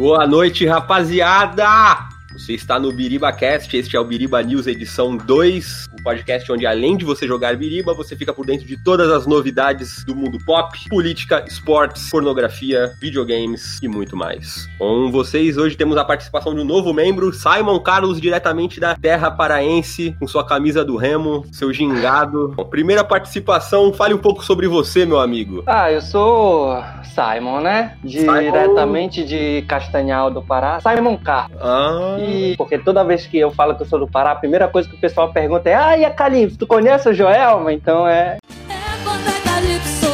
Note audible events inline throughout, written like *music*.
Boa noite, rapaziada! Você está no Biriba Cast, este é o Biriba News edição 2, um podcast onde além de você jogar Biriba, você fica por dentro de todas as novidades do mundo pop, política, esportes, pornografia, videogames e muito mais. Com vocês hoje temos a participação de um novo membro, Simon Carlos, diretamente da terra paraense, com sua camisa do Remo, seu gingado. Bom, primeira participação, fale um pouco sobre você, meu amigo. Ah, eu sou Simon, né? Diretamente de Castanhal do Pará. Simon Carlos. Ah, E porque toda vez que eu falo que eu sou do Pará, a primeira coisa que o pessoal pergunta é: Ah, e a Calypso, tu conhece o Joelma? Então é. É quando é calypso.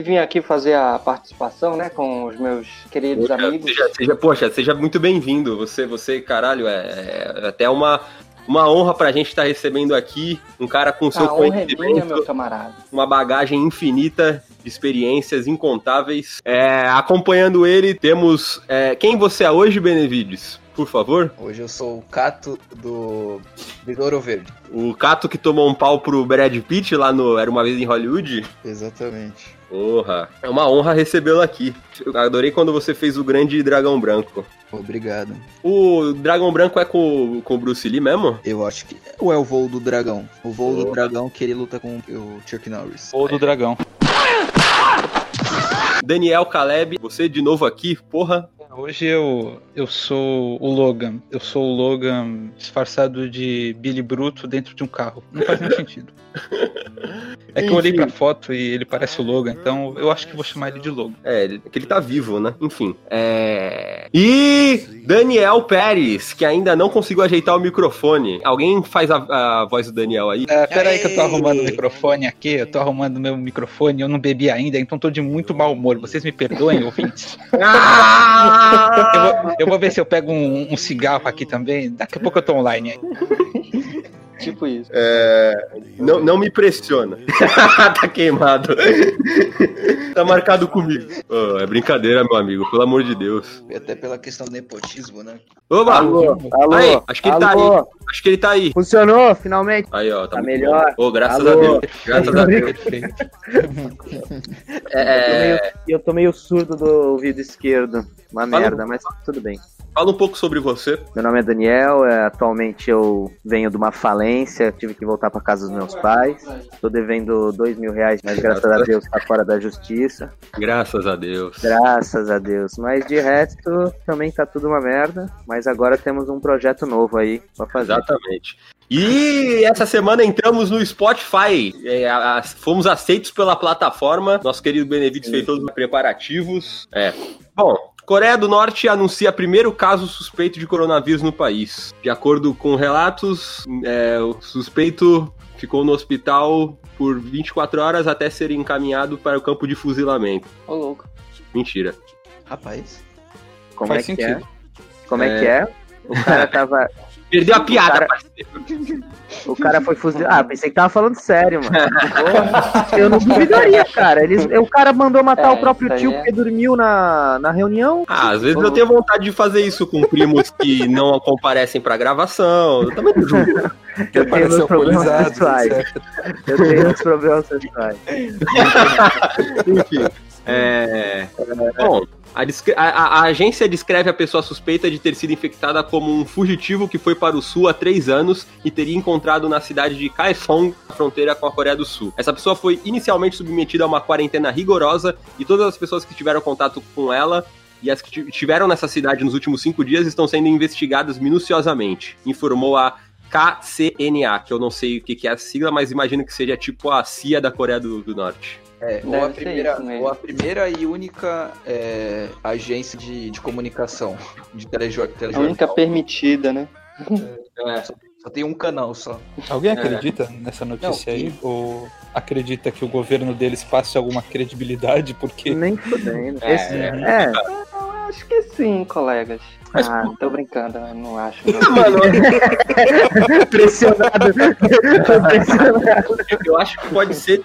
Vim aqui fazer a participação, né, com os meus queridos Poxa, amigos. Seja, seja- poxa, seja muito bem-vindo. Você, você, caralho, é, é até uma, uma honra pra gente estar recebendo aqui um cara com seu A honra é minha, conhecimento, meu camarada. uma bagagem infinita de experiências incontáveis. É, acompanhando ele, temos. é, quem você é hoje, Benevides? Por favor. Hoje eu sou o Cato do Besouro Verde. O Cato que tomou um pau pro Brad Pitt lá no Era Uma Vez em Hollywood. Exatamente. Porra, é uma honra recebê-lo aqui. Eu adorei quando você fez o grande dragão branco. Obrigado. O dragão branco é com, com o Bruce Lee mesmo? Eu acho que. Ou é o voo do dragão? O voo Oh. do dragão que ele luta com o Chuck Norris. Ou do dragão. Daniel Caleb, você de novo aqui, porra. Hoje eu, eu sou o Logan. Eu sou o Logan disfarçado de Billy Bruto dentro de um carro. Não faz nenhum sentido. *laughs* É que eu olhei pra foto e ele parece o Logan, então eu acho que vou chamar ele de Logan. É, ele- que ele tá vivo, né? Enfim. É. E Daniel Pérez, que ainda não conseguiu ajeitar o microfone. Alguém faz a, a voz do Daniel aí? É, pera aí que eu tô arrumando o microfone aqui, eu tô arrumando o meu microfone, eu não bebi ainda, então tô de muito mau humor. Vocês me perdoem, ouvintes? *laughs* Ah! *laughs* Eu vou, eu vou ver se eu pego um, um cigarro aqui também. Daqui a pouco eu tô online aí. *laughs* Tipo isso. É, não, não me pressiona. *laughs* tá queimado. *laughs* tá marcado comigo. Ô, é brincadeira, meu amigo, pelo amor de Deus. E até pela questão do nepotismo, né? Oba! Alô, alô, Aí, acho que ele tá alô. aí. Acho que ele tá aí. Funcionou, finalmente. Aí, ó. Tá, Tá melhor. bom. Ô, graças Alô. a Deus. Graças a Deus. *laughs* É, E eu tô meio surdo do ouvido esquerdo. Uma Fala- merda, mas tudo bem. Fala um pouco sobre você. Meu nome é Daniel, é, atualmente eu venho de uma falência, tive que voltar pra casa dos meus pais. Tô devendo dois mil reais, mas graças a Deus tá fora da justiça. Graças a Deus. Graças a Deus. Mas de resto, também tá tudo uma merda. Mas agora temos um projeto novo aí pra fazer. Exatamente. E essa semana entramos no Spotify. É, a- a- fomos aceitos pela plataforma. Nosso querido Benevides fez todos os preparativos. É. Bom, Coreia do Norte anuncia primeiro caso suspeito de coronavírus no país. De acordo com relatos, é, o suspeito ficou no hospital por 24 horas até ser encaminhado para o campo de fuzilamento. Ô, louco. Mentira. Rapaz. Como Faz é que sentido. é? Como é que é? O cara tava. Perdeu a piada, Cara- parceiro. O cara foi fuzilado. Ah, pensei que tava falando sério, mano. *laughs* Eu não duvidaria, cara. Eles, o cara mandou matar É, o próprio tio é. porque dormiu na, na reunião. Ah, às vezes eu tenho vontade de fazer isso com primos que não comparecem pra gravação. Eu também não julgo. *laughs* Eu tenho meus problemas pessoais. etc. Eu tenho meus *laughs* problemas pessoais. Enfim. É... Bom, a, a- a- agência descreve a pessoa suspeita de ter sido infectada como um fugitivo que foi para o sul há três anos e teria encontrado na cidade de Kaesong, na fronteira com a Coreia do Sul. Essa pessoa foi inicialmente submetida a uma quarentena rigorosa e todas as pessoas que tiveram contato com ela e as que ti- estiveram nessa cidade nos últimos cinco dias estão sendo investigadas minuciosamente, informou a KCNA, que eu não sei o que que é a sigla, mas imagino que seja tipo a CIA da Coreia do- do Norte. É, ou, a primeira, ou a primeira e única é, agência de, de comunicação de telejor, A telejornal. única permitida, né? É. Só tem um canal só. Alguém acredita nessa notícia Não, aí? Ou acredita que o governo deles passe alguma credibilidade? Porque Nem fudendo. É, Esse- é. Eu acho que sim, colegas. Mas- Ah, tô brincando, eu não acho. não. Mano, *laughs* *laughs* Pressionado. Pressionado. eu acho que pode ser.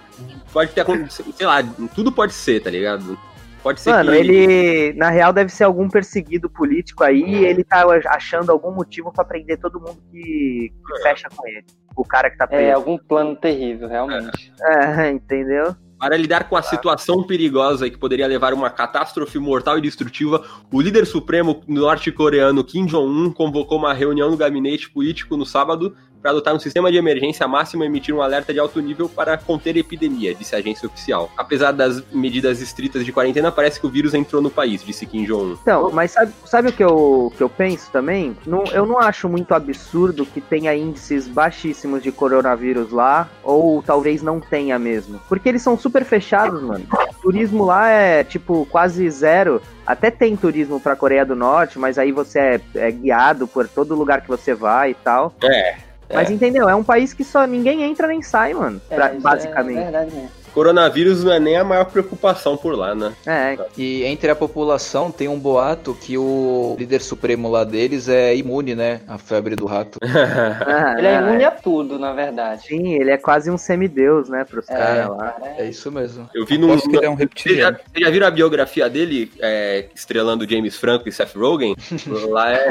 Pode ter acontecido. Sei lá, tudo pode ser, tá ligado? Pode ser Mano, que. ele, na real, deve ser algum perseguido político aí e ele tá achando algum motivo pra prender todo mundo que, que fecha com ele. O cara que tá É preso. algum plano terrível, realmente. É, *laughs* entendeu? Para lidar com a situação perigosa que poderia levar a uma catástrofe mortal e destrutiva, o líder supremo norte-coreano Kim Jong-un convocou uma reunião no gabinete político no sábado para adotar um sistema de emergência máximo e emitir um alerta de alto nível para conter a epidemia, disse a agência oficial. Apesar das medidas estritas de quarentena, parece que o vírus entrou no país, disse Kim Jong-un. Então, mas sabe, sabe o que eu, que eu penso também? Não, eu não acho muito absurdo que tenha índices baixíssimos de coronavírus lá, ou talvez não tenha mesmo. Porque eles são super fechados, mano. O turismo lá é, tipo, quase zero. Até tem turismo pra Coreia do Norte, mas aí você é, é guiado por todo lugar que você vai e tal. É. Mas entendeu? É um país que só ninguém entra nem sai, mano. É, pra- isso basicamente. É verdade mesmo. Coronavírus não é nem a maior preocupação por lá, né? É, E entre a população tem um boato que o líder supremo lá deles é imune, né? A febre do rato. Ah, *laughs* *laughs* Ele é imune a tudo, na verdade. Sim, ele é quase um semideus, né, pros É, caras lá. cara, É isso mesmo. Eu vi num. Posso que ele é um Vocês já, reptiliano. vocês já viram a biografia dele, é, estrelando James Franco e Seth Rogen? *laughs* Lá é,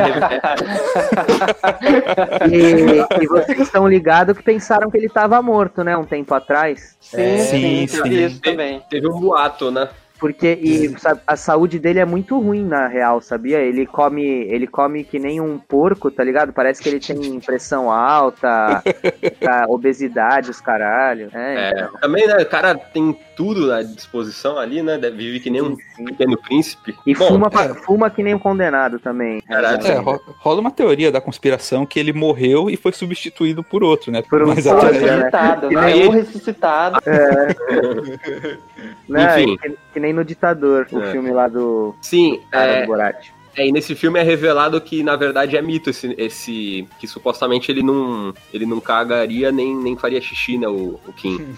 E, e vocês estão ligados que pensaram que ele tava morto, né, um tempo atrás. Sim, sim, Sim, sim, sim. isso também. teve um boato, né? Porque e, sa- a saúde dele é muito ruim, na real, sabia? Ele come, ele come que nem um porco, tá ligado? Parece que ele tem *laughs* pressão alta, tá, obesidade, os caralho. É, É, também, né? O cara tem tudo à disposição ali, né? Deve- Vive que nem um sim. pequeno príncipe. E Bom, fuma, pra- fuma que nem um condenado também. Caralho. É, ro- rola uma teoria da conspiração que ele morreu e foi substituído por outro, né? Por um Mas outro, né? Ressuscitado, né? Um ressuscitado. *laughs* Né? Enfim. Que, que nem no Ditador, o É. filme lá do Sim, cara é, do Borat. É, e nesse filme é revelado que, na verdade, é mito esse. esse que supostamente ele não, ele não cagaria nem, nem faria xixi, né? O, o Kim. *laughs*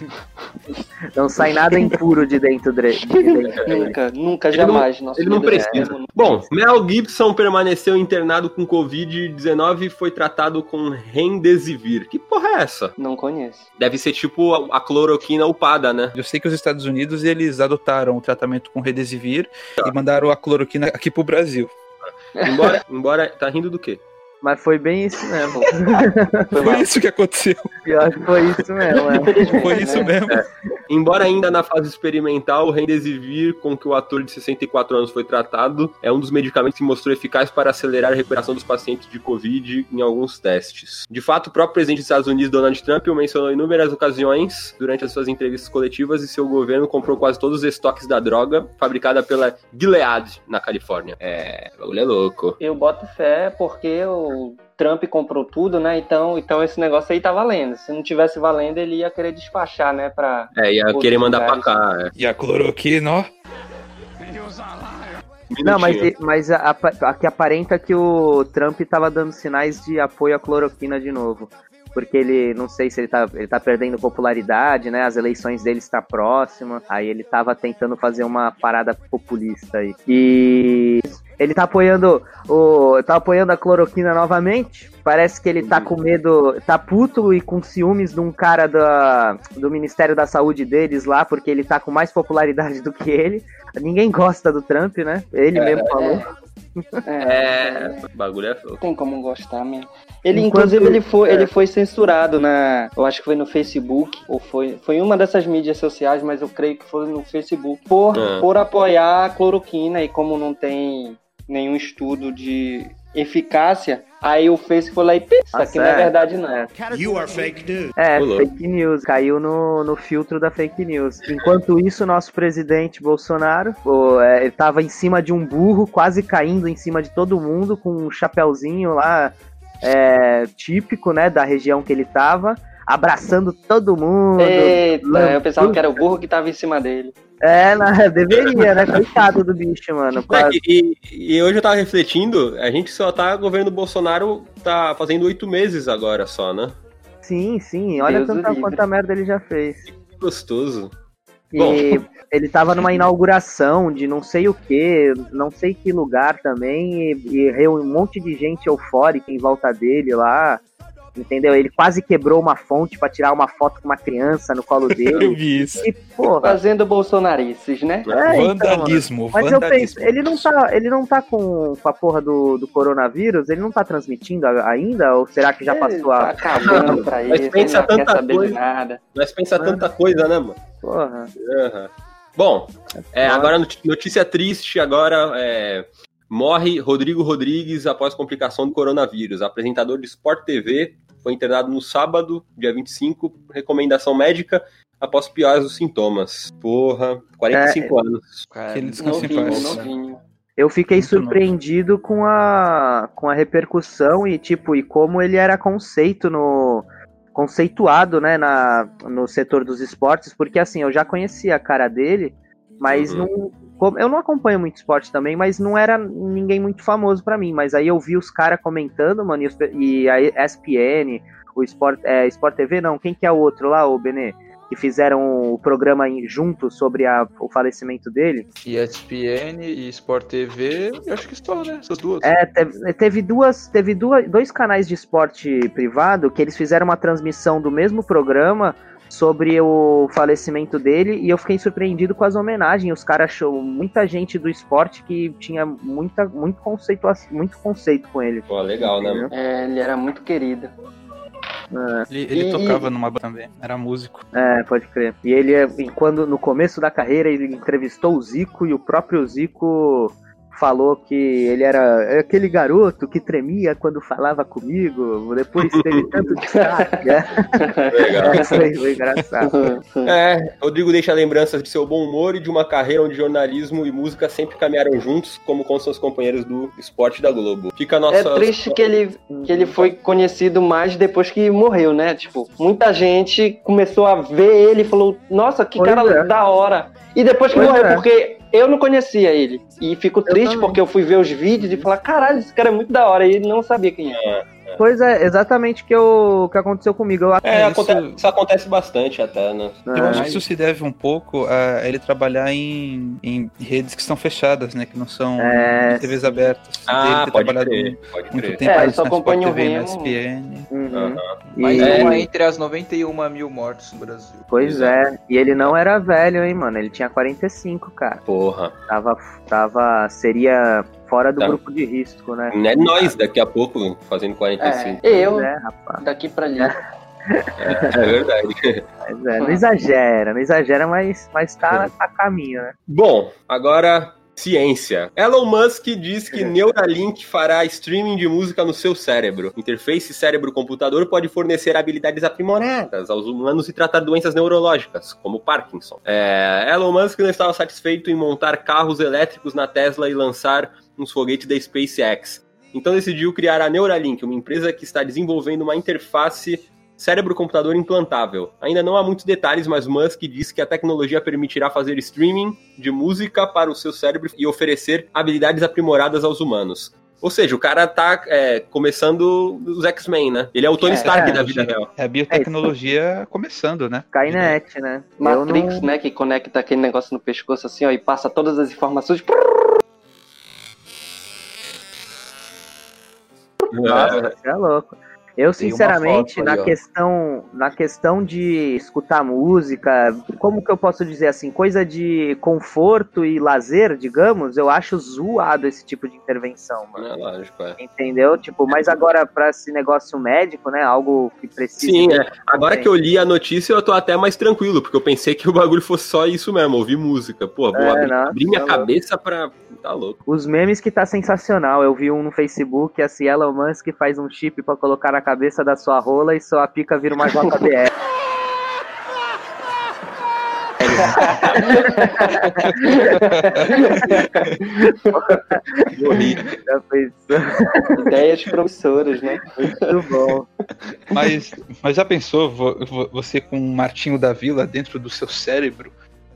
Não sai nada impuro de dentro dele. de. Nunca, nunca, Ele jamais. nosso Ele não líder precisa. supremo. Bom, Mel Gibson permaneceu internado com Covid-19 e foi tratado com Remdesivir. Que porra é essa? Não conheço. Deve ser tipo a, a cloroquina upada, né? Eu sei que os Estados Unidos eles adotaram o tratamento com Redesivir e mandaram a cloroquina aqui pro Brasil. Embora, embora. Tá rindo do quê? Mas foi bem isso mesmo. *laughs* Foi isso que aconteceu. Pior que foi isso mesmo. é. Foi isso né? mesmo. Embora ainda na fase experimental, o Remdesivir, com que o ator de 64 anos foi tratado, é um dos medicamentos que mostrou eficaz para acelerar a recuperação dos pacientes de Covid em alguns testes. De fato, o próprio presidente dos Estados Unidos, Donald Trump, o mencionou em inúmeras ocasiões durante as suas entrevistas coletivas e seu governo comprou quase todos os estoques da droga fabricada pela Gilead, na Califórnia. É, o bagulho é louco. Eu boto fé porque o Trump comprou tudo, né? Então, então esse negócio aí tá valendo. Se não tivesse valendo, ele ia querer despachar, né? Pra... É, ia querer mandar pra lugares. cá. É. E a cloroquina, ó. Não, mas, mas a, a- aqui aparenta que o Trump tava dando sinais de apoio à cloroquina de novo. Porque ele, não sei se ele tá, ele tá perdendo popularidade, né? As eleições dele estão próximas. Aí ele tava tentando fazer uma parada populista aí. E ele tá apoiando o. tá apoiando a cloroquina novamente. Parece que ele tá com medo, tá puto e com ciúmes de um cara da, do Ministério da Saúde deles lá, porque ele tá com mais popularidade *laughs* do que ele. Ninguém gosta do Trump, né? Ele mesmo falou. É, o bagulho é louco. Tem como gostar mesmo. Ele, Enquanto- inclusive, ele foi, é. ele foi censurado na. Eu acho que foi no Facebook, ou foi, foi uma dessas mídias sociais, mas eu creio que foi no Facebook, por, Ah. por apoiar a cloroquina e como não tem nenhum estudo de eficácia, aí o Facebook foi lá e pensa Ah, que não é sério? verdade, não. É. You are fake news. É, louco. fake news, caiu no, no filtro da fake news. Enquanto isso, nosso presidente Bolsonaro, pô, é, ele tava em cima de um burro, quase caindo em cima de todo mundo, com um chapéuzinho lá, é, típico, né, da região que ele tava, abraçando todo mundo. Eita, eu pensava que era o burro que tava em cima dele. É, na, *laughs* deveria, né? Coitado do bicho, mano. É, Quase- e, e hoje eu tava refletindo, a gente só tá, o governo Bolsonaro tá fazendo oito meses agora só, né? Sim, sim, olha tanta, quanta merda ele já fez. Que gostoso. E Bom. ele tava numa *laughs* inauguração de não sei o que, não sei que lugar também, e, e reuniu um monte de gente eufórica em volta dele lá. Entendeu? Ele quase quebrou uma fonte pra tirar uma foto com uma criança no colo *laughs* Eu dele. vi isso. E, porra. Fazendo bolsonarices, né? É, então, vandalismo, Mas eu vandalismo. penso, ele não tá, ele não tá com, com a porra do, do coronavírus? Ele não tá transmitindo ainda? Ou será que já Ele passou tá a. acabando pra Mas isso, ele pensa não quer tanta saber coisa. de nada. Mas pensa tanta coisa, né, mano? Porra. Aham. Bom, é, agora notícia triste, agora é, morre Rodrigo Rodrigues após complicação do coronavírus. Apresentador de Sport TV foi internado no sábado, dia 25, recomendação médica após piores dos sintomas. Porra, 45 anos. Cara, Novinho, novinho. Eu fiquei Muito novo. surpreendido com a, com a repercussão e, tipo, e como ele era conceito no. conceituado, né, na, no setor dos esportes, porque assim, eu já conhecia a cara dele, mas Uhum. Eu não acompanho muito esporte também, mas não era ninguém muito famoso pra mim. Mas aí eu vi os caras comentando, mano, e, a ESPN, o Sport, é, Sport TV, não, quem que é o outro lá, o Benê? Que fizeram o programa junto sobre a- o falecimento dele. ESPN e Sport TV, eu acho que só, né? Essas duas. É, teve, teve duas, teve duas, dois canais de esporte privado que eles fizeram uma transmissão do mesmo programa sobre o falecimento dele e eu fiquei surpreendido com as homenagens. Os caras achou muita gente do esporte que tinha muita, muito conceito, muito conceito com ele. Pô, legal, né? É, ele era muito querido. Ele, ele E- tocava numa banda também, era músico. É, pode crer. E ele, e quando no começo da carreira, ele entrevistou o Zico e o próprio Zico falou que ele era aquele garoto que tremia quando falava comigo. Depois teve *laughs* tanto destaque. né? Legal. *laughs* foi, foi engraçado. É, Rodrigo deixa lembranças de seu bom humor e de uma carreira onde jornalismo e música sempre caminharam juntos, como com seus companheiros do esporte da Globo. Fica a nossa. É triste que ele, que ele foi conhecido mais depois que morreu, né? Tipo, muita gente começou a ver ele e falou, nossa, que Pois cara é. da hora. E depois que Pois morreu, é. porque eu não conhecia ele. E fico triste também. porque eu fui ver os vídeos e falar, caralho, esse cara é muito da hora. E ele não sabia quem era. Pois é, exatamente o que, eu- que aconteceu comigo. Eu, É, Isso- acontece- isso acontece bastante até, né? Eu acho É. que isso se deve um pouco a ele trabalhar em, em redes que estão fechadas, né? Que não são É, TVs abertas. Ah, Ele ter pode trabalhado crer, pode muito crer. tempo É, só na Sport o TV, na Remo. SPN. Uhum. Aham. Mas E- É. é entre as 91 mil mortos no Brasil. Pois é. E ele não era velho, hein, mano. Ele tinha 45, cara. Porra. Tava. tava seria fora do Tá. grupo de risco, né? Não é nós daqui a pouco fazendo 45. É, eu, é, rapaz. daqui pra ali. É, é verdade. Mas é, não exagera, não exagera, mas, mas tá, tá a caminho, né? Bom, agora ciência. Elon Musk diz que Neuralink fará streaming de música no seu cérebro. Interface cérebro-computador pode fornecer habilidades aprimoradas aos humanos e tratar doenças neurológicas, como Parkinson. É, Elon Musk não estava satisfeito em montar carros elétricos na Tesla e lançar uns foguetes da SpaceX. Então decidiu criar a Neuralink, uma empresa que está desenvolvendo uma interface cérebro-computador implantável. Ainda não há muitos detalhes, mas Musk diz que a tecnologia permitirá fazer streaming de música para o seu cérebro e oferecer habilidades aprimoradas aos humanos. Ou seja, o cara tá é, começando os X-Men, né? Ele é o Tony É, Stark é, da vida real. É a biotecnologia começando, né? Skynet, né? Matrix, não- né? Que conecta aquele negócio no pescoço assim, ó, e passa todas as informações. Nossa, você é louco. Eu, sinceramente, na aí, questão, na questão de escutar música, como que eu posso dizer assim, coisa de conforto e lazer, digamos, eu acho zoado esse tipo de intervenção, mano. É lógico, é. Entendeu? Tipo, mas agora pra esse negócio médico, né, algo que precisa Sim, é. Agora que eu li a notícia, eu tô até mais tranquilo, porque eu pensei que o bagulho fosse só isso mesmo, ouvir música. Pô, vou É, abrir, não, abrir minha tá louco. cabeça pra. Tá louco. Os memes que tá sensacional. Eu vi um no Facebook, assim, Elon Musk faz um chip pra colocar na cabeça da sua rola e sua pica vira uma JBL. *laughs* Morri. Já pensou? Ideias promissoras, né? Muito bom. Mas, mas já pensou vo- vo- você com um Martinho da Vila dentro do seu cérebro?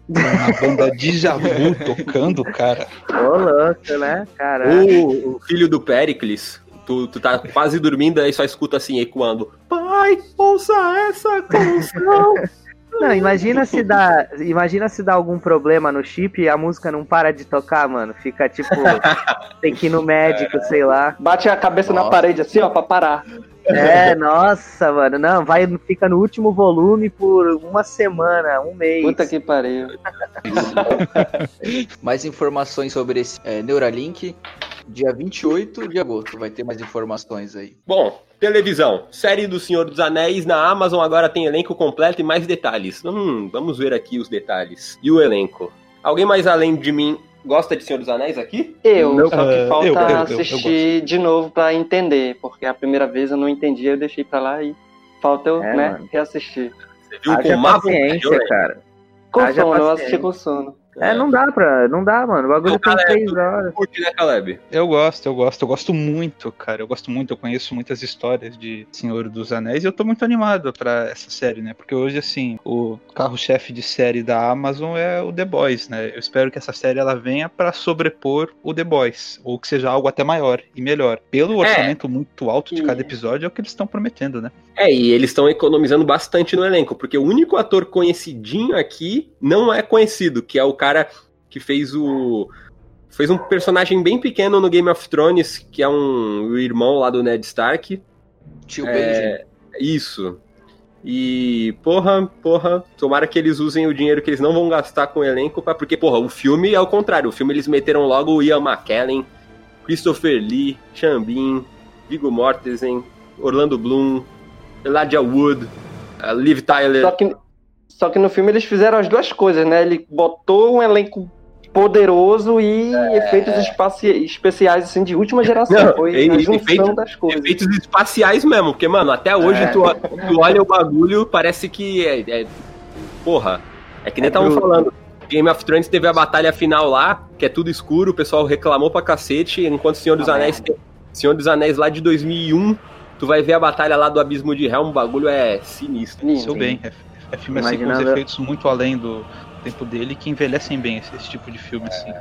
Uma banda Djavu tocando, cara. Ô, louco, né? Caralho. O, o filho do Pericles, tu, tu tá quase dormindo, aí só escuta assim, ecoando. Pai, ouça essa canção. Não, imagina se dá, imagina se dá algum problema no chip e a música não para de tocar, mano. Fica tipo, *laughs* tem que ir no médico, sei lá. Bate a cabeça na Nossa. parede assim, ó, pra parar. É, nossa, mano. Não, vai, fica no último volume por uma semana, um mês. Puta que pariu. *laughs* Mais informações sobre esse é, Neuralink. Dia 28 de agosto vai ter mais informações aí. Bom, Televisão. Série do Senhor dos Anéis na Amazon agora tem elenco completo e mais detalhes. Hum, vamos ver aqui os detalhes. E o elenco. Alguém mais além de mim gosta de Senhor dos Anéis aqui? Eu, Não, só que eh, falta eu, eu, eu, eu assistir de novo pra entender, porque a primeira vez eu não entendi, eu deixei pra lá e falta eu, É, né, mano. reassistir. Você viu com Haja paciência, olha. cara. Com Haja sono, eu assisti com sono. É, não dá pra. Não dá, mano. O bagulho Não, tem tu- horas. Curte, né, Caleb? Eu gosto, eu gosto, eu gosto muito, cara. Eu gosto muito, eu conheço muitas histórias de Senhor dos Anéis e eu tô muito animado pra essa série, né? Porque hoje, assim, o carro-chefe de série da Amazon é o The Boys, né? Eu espero que essa série ela venha pra sobrepor o The Boys, ou que seja algo até maior e melhor. Pelo orçamento muito alto de cada episódio, é o que eles estão prometendo, né? É, e eles estão economizando bastante no elenco, porque o único ator conhecidinho aqui não é conhecido, que é o cara que fez o. Fez um personagem bem pequeno no Game of Thrones, que é um o irmão lá do Ned Stark. Tio É, Benji. Isso. E, porra, porra, tomara que eles usem o dinheiro que eles não vão gastar com o elenco, pra, porque, porra, o filme é o contrário. O filme eles meteram logo o Ian McKellen, Christopher Lee, Bean, Viggo Mortensen, Orlando Bloom, Elijah Wood, uh, Liv Tyler. Só que, só que no filme eles fizeram as duas coisas, né? Ele botou um elenco poderoso e efeitos espaci- especiais assim de última geração. Não, Foi e- a junção efeito- das coisas. Efeitos espaciais mesmo, porque, mano, até hoje É. tu, tu olha o bagulho, parece que é. é- porra, é que nem É estavam bruto. falando. Game of Thrones teve a batalha final lá, que é tudo escuro, o pessoal reclamou pra cacete, enquanto Senhor dos Ah, Anéis. Senhor dos Anéis lá de 2001, tu vai ver a batalha lá do Abismo de Helm, o bagulho é sinistro. Lindo. Seu bem. É, é filme assim com os Imaginando- efeitos muito além do tempo dele que envelhecem bem esse, esse tipo de filme, assim.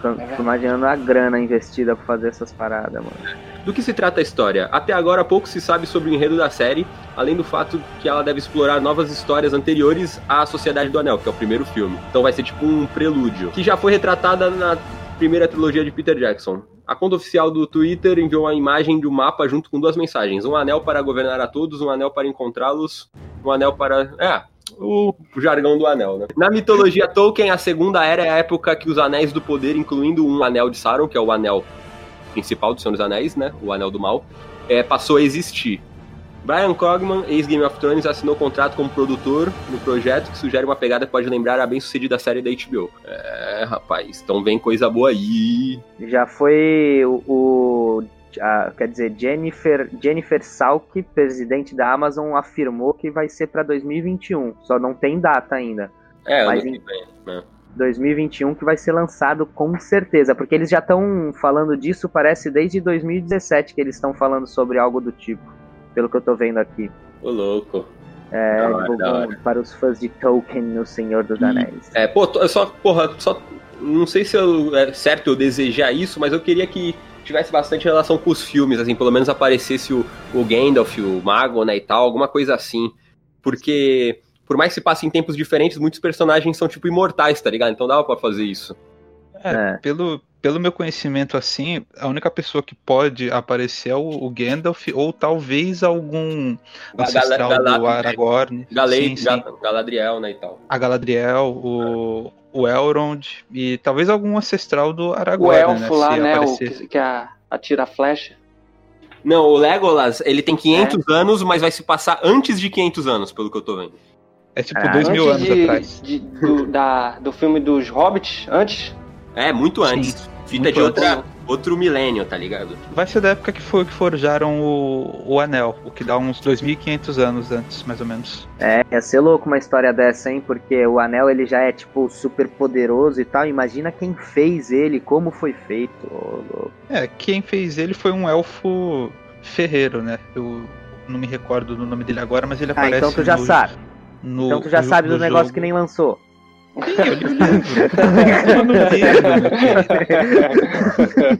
Tô, tô imaginando a grana investida pra fazer essas paradas, mano. Do que se trata a história? Até agora pouco se sabe sobre o enredo da série, além do fato que ela deve explorar novas histórias anteriores à Sociedade do Anel, que é o primeiro filme. Então vai ser tipo um prelúdio, que já foi retratada na primeira trilogia de Peter Jackson. A conta oficial do Twitter enviou uma imagem de um mapa junto com duas mensagens: um anel para governar a todos, um anel para encontrá-los, um anel para. É, o jargão do anel, né? Na mitologia Tolkien, a segunda era é a época que os anéis do poder, incluindo um anel de Sauron, que é o anel principal do Senhor dos Anéis, né? O anel do mal, é, passou a existir. Brian Cogman, ex-Game of Thrones, assinou contrato como produtor no projeto, que sugere uma pegada que pode lembrar a bem-sucedida série da HBO. É, rapaz, então vem coisa boa aí. Já foi o. quer dizer, Jennifer, Jennifer Salk, presidente da Amazon, afirmou que vai ser pra 2021. Só não tem data ainda. É, Mas em- vem, né? 2021 que vai ser lançado com certeza, porque eles já estão falando disso, parece desde 2017 que eles estão falando sobre algo do tipo, pelo que eu tô vendo aqui. Ô louco. É, Da hora, divulgam da hora. para os fãs de Tolkien no Senhor dos Anéis. É, pô, eu só, porra, só. Não sei se eu- é certo eu desejar isso, mas eu queria que tivesse bastante relação com os filmes, assim, pelo menos aparecesse o, o Gandalf, o Mago, né, e tal, alguma coisa assim. Porque, por mais que se passe em tempos diferentes, muitos personagens são, tipo, imortais, tá ligado? Então dava pra fazer isso. É, É. Pelo, pelo meu conhecimento, assim, a única pessoa que pode aparecer é o, o Gandalf, ou talvez algum A ancestral Gala- do Aragorn. Galei, Sim, sim. Ga- Galadriel, né, e tal. A Galadriel, o, o Elrond e talvez algum ancestral do O Aragorn, elfo né? lá, né? O que, que atira a flecha. Não, o Legolas, ele tem 500 anos, mas vai se passar antes de 500 anos, pelo que eu tô vendo. É tipo Ah, dois mil anos de, atrás. de- do, da, do filme dos Hobbits, antes. É, muito Sim, antes. Fita muito de outra, antes. outro milênio, tá ligado? Vai ser da época que, for, que forjaram o, o anel, o que dá uns 2.500 anos antes, mais ou menos. É, ia ser louco uma história dessa, hein? Porque o anel ele já é tipo super poderoso e tal. Imagina quem fez ele, como foi feito. É, quem fez ele foi um elfo ferreiro, né? Eu não me recordo do nome dele agora, mas ele Ah, aparece então tu já no, sabe. no- Então tu já no- sabe do negócio jogo. que nem lançou. Sim, eu li o livro. Tá tudo no livro.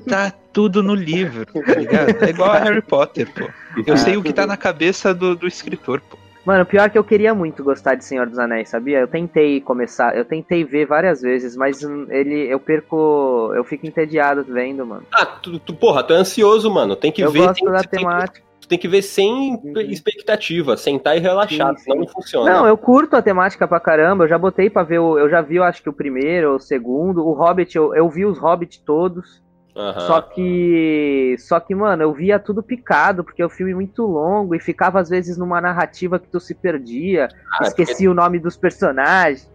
Tá tudo no livro, tá ligado? É igual a Harry Potter, pô. Eu sei o que tá na cabeça do, do escritor, pô. Mano, pior que eu queria muito gostar de Senhor dos Anéis, sabia? Eu tentei começar, eu tentei ver várias vezes, mas hum, ele, eu perco, eu fico entediado vendo, mano. Ah, tu, tu- porra, tu é ansioso, mano. Tem que eu ver. gosto tem, da tem que- temática. Tu tem que ver sem Uhum. expectativa, sentar e relaxar, Sim, senão sim. não funciona. Não, eu curto a temática pra caramba, eu já botei pra ver, o, eu já vi, eu acho que o primeiro, o segundo, o Hobbit, eu, eu vi os Hobbit todos, Aham. Só que. Só que, mano, eu via tudo picado, porque é um filme muito longo e ficava às vezes numa narrativa que tu se perdia, Ah, é esquecia o nome dos personagens.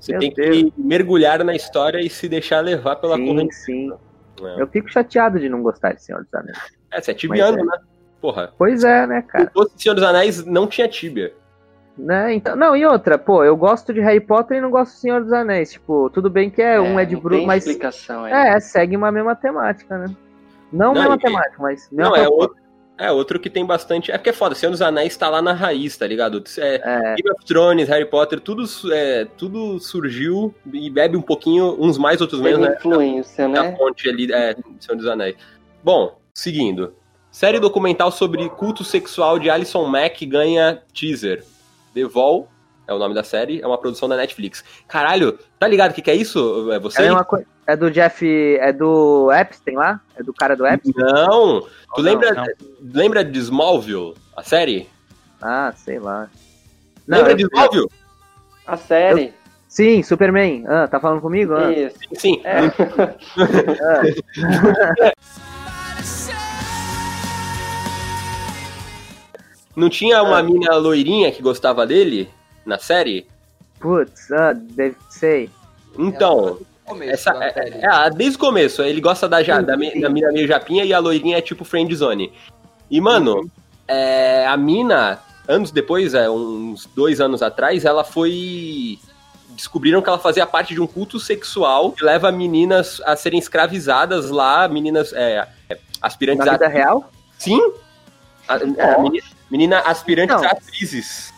Você Meu tem Deus. que mergulhar na história e se deixar levar pela sim, corrente. sim. É. Eu fico chateado de não gostar de Senhor dos Anéis. É, você é tibiano, Mas né? Porra. Pois é, né, cara? Se fosse Senhor dos Anéis, não tinha tíbia. Né? Então, não, e outra, pô, eu gosto de Harry Potter e não gosto do Senhor dos Anéis. Tipo, tudo bem que é, um é de tem mas. explicação aí. É, segue uma mesma temática, né? Não, Não, mesma e- temática, mas. mesma Não, é outro, é outro que tem bastante. É porque é foda, Senhor dos Anéis tá lá na raiz, tá ligado? É, É, Game of Thrones, Harry Potter, tudo, é, tudo surgiu e bebe um pouquinho, uns mais, outros Tem menos, né? influência, Da né? fonte ali, é, Senhor dos Anéis. Bom, seguindo. Série documental sobre culto sexual de Alison Mack ganha teaser. The Vol é o nome da série, é uma produção da Netflix. Caralho, tá ligado o que, que é isso? É é, você? mesma coi- é do Jeff. É do Epstein lá? É do cara do Epstein? Não! Tu Não, lembra, não. lembra de Smallville, a série? Ah, sei lá. lembra eu- de Smallville? A série. Sim, Superman. Ah, tá falando comigo? Ah. Isso. Sim, sim. É. *laughs* *laughs* *laughs* Não tinha uma mina loirinha que gostava dele na série? Putz, ah, deve sei. Então, Começo essa, é, é, ah, desde o começo, ele gosta da, ja, da, da mina meio japinha e a loirinha é tipo friend zone. E, mano, é, a mina, anos depois, é, uns dois anos atrás, ela foi. Descobriram que ela fazia parte de um culto sexual que leva meninas a serem escravizadas lá, meninas é, é, aspirantes Na a. vida real? Sim! A- é, menina, menina aspirantes Não. a atrizes.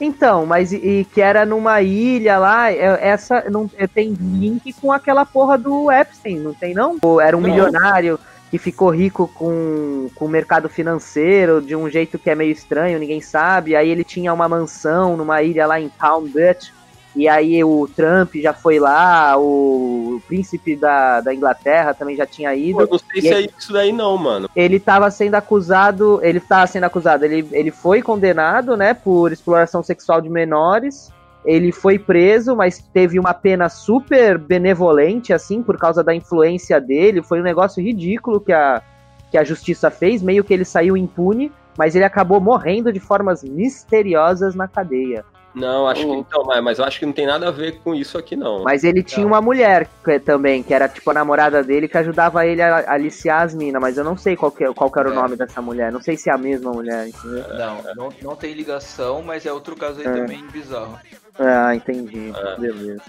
Então, mas e, e que era numa ilha lá, é- essa não tem link com aquela porra do Epstein, não tem não? Ou Era um Não. milionário que ficou rico com, com o mercado financeiro de um jeito que é meio estranho, ninguém sabe. Aí ele tinha uma mansão numa ilha lá em Palm Beach. E aí o Trump já foi lá, o príncipe da, da Inglaterra também já tinha ido. Pô, eu não sei se é aí- isso daí, não, mano. ele estava sendo acusado, ele estava sendo acusado, ele, ele foi condenado, né, por exploração sexual de menores. Ele foi preso, mas teve uma pena super benevolente, assim, por causa da influência dele. Foi um negócio ridículo que a, que a justiça fez, meio que ele saiu impune, mas ele acabou morrendo de formas misteriosas na cadeia. Não, acho que então, mas, mas eu acho que não tem nada a ver com isso aqui, não. Mas ele tinha uma mulher que- também, que era tipo a namorada dele, que ajudava ele a aliciar as minas, mas eu não sei qual que, qual que era o É. nome dessa mulher, não sei se é a mesma mulher, entendeu? Não, não, não tem ligação, mas é outro caso aí É. também bizarro. Ah, entendi. É. Beleza.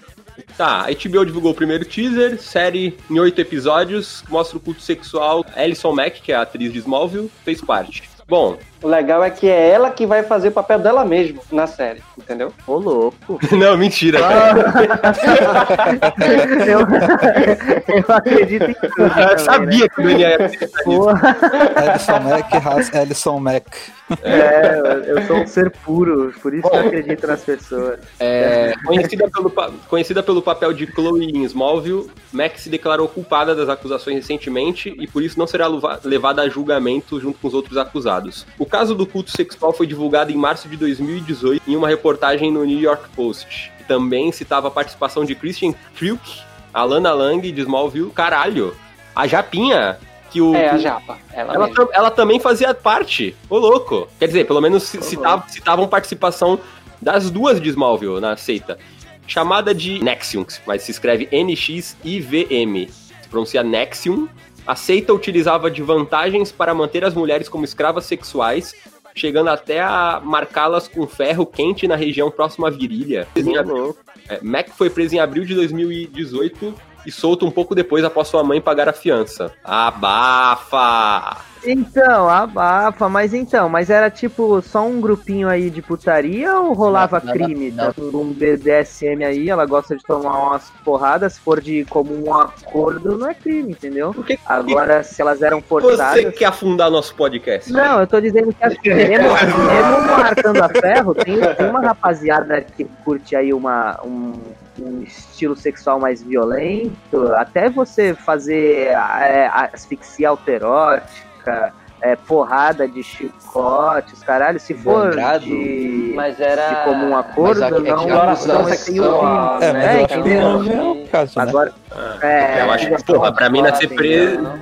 Tá, a HBO divulgou o primeiro teaser, série em oito episódios, que mostra o culto sexual. Alison Mack, que é a atriz de Smallville, fez parte. Bom, O legal é que é ela que vai fazer o papel dela mesma na série, entendeu? Ô, louco. *laughs* não, mentira, cara. *laughs* eu, eu acredito em tudo. Eu também, sabia que o Daniel ia Né? Porra, Alison Mack, Has- Alison Mack. é, eu sou um ser puro, por isso que eu acredito nas pessoas. É, conhecida, pelo, conhecida pelo papel de Chloe em Smallville, Mack se declarou culpada das acusações recentemente e por isso não será levada a julgamento junto com os outros acusados. O caso do culto sexual foi divulgado em março de 2018 em uma reportagem no New York Post. que Também citava a participação de Christian Kruk, Alana Lang de Smallville, caralho, a Japinha, que o, É, a japa. Ela, ela, tam- ela também fazia parte. Ô, louco. Quer dizer, pelo menos ci- citavam, citavam participação das duas de Smallville na seita. Chamada de Nexium, mas se escreve N-X-I-V-M. Se pronuncia Nexium. A seita utilizava de vantagens para manter as mulheres como escravas sexuais, chegando até a marcá-las com ferro quente na região próxima à virilha. Abril- é, Mac foi preso em abril de 2018 e solto um pouco depois após sua mãe pagar a fiança. Abafa! Então, abafa, mas então, mas era tipo só um grupinho aí de putaria ou rolava Não, não, crime? não. Tá um BDSM aí, ela gosta de tomar umas porradas, se for de comum acordo, não é crime, entendeu? Que Agora, se elas eram você forçadas. quer afundar nosso podcast? Não, eu tô dizendo que assim, *laughs* mesmo, mesmo no Arcando a Ferro, tem, tem uma rapaziada que curte aí uma, um, um estilo sexual mais violento, até você fazer é, asfixia alterótica, é, porrada de chicotes, caralho, se for Sangrado? de, Mas era. de comum acordo, Mas é que não, a não, acusação é que tem o crime. É, mas É, eu não é o caso, né? Agora, É, eu acho que, porra, pra mim nascer presa, Não.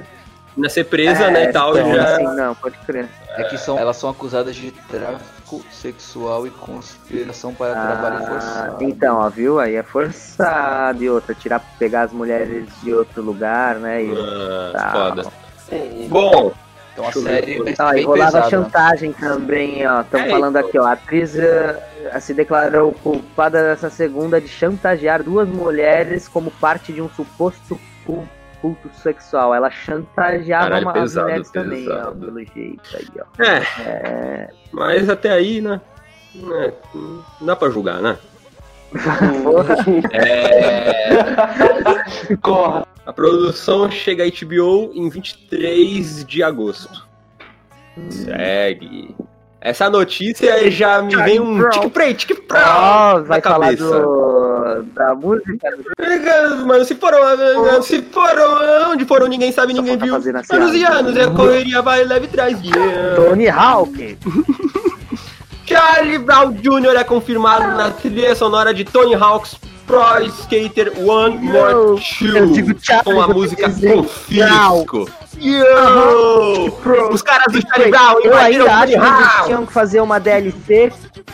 nascer presa, né, e tal, então, já... assim, não, pode crer. É que são, elas são acusadas de tráfico sexual e conspiração para trabalho Ah, forçado. então, ó, viu? Aí é forçado e outra, tirar, pegar as mulheres de outro lugar, né? E, Ah, Tá. foda. Bom, Então a Deixa eu série é Ah, e bem rolava pesada. chantagem também, ó. Estão É, falando então. aqui, ó. A atriz eh, se declarou culpada dessa segunda de chantagear duas mulheres como parte de um suposto cu- culto sexual. Ela chantageava Caralho, uma- as pesado, mulheres também, ó. pesado. Pelo jeito aí, ó. é, mas até aí, né, né, não dá pra julgar, né? *laughs* É, Corra. A produção chega a HBO em 23 de agosto. Segue. Essa notícia já me vem um tique prey, tique prey Ó, na vai falar cabeça. do, da música. Mano, se foram, se foram, onde foram, ninguém sabe, ninguém viu. Anos e anos, é correria, vai, leve e traz. Yeah. Tony Hawk. *laughs* Charlie Brown Jr. é confirmado na trilha sonora de Tony Hawk's Pro Skater One More eu digo Two com a eu música dizer com Brown. fisco. Yo! Os caras do Charlie Brown Eu ainda acho que eles tinham que fazer uma DLC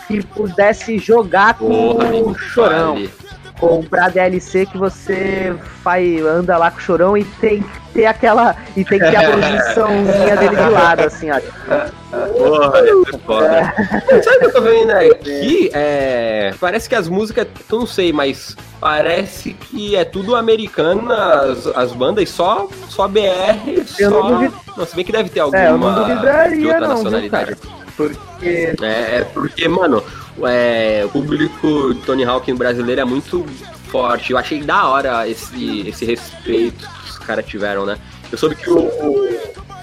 que pudesse jogar com Porra, o chorão. fale. Comprar DLC que você faz, anda lá com o chorão e tem que ter aquela. E tem que ter a *laughs* posiçãozinha dele de lado, assim, ó. Porra, é foda. *laughs* Sabe o que eu tô vendo aqui? É, parece que as músicas, eu não sei, mas parece que é tudo americano, as, as bandas, só, só BR, Eu não só... duvido. Não, se bem que deve ter alguma É, eu não de duvidaria, outra não, viu, nacionalidade. cara? Porque. É, é porque, mano, é, o público Tony Hawk brasileiro é muito forte. Eu achei da hora esse, esse respeito que os caras tiveram, né? Eu soube que o,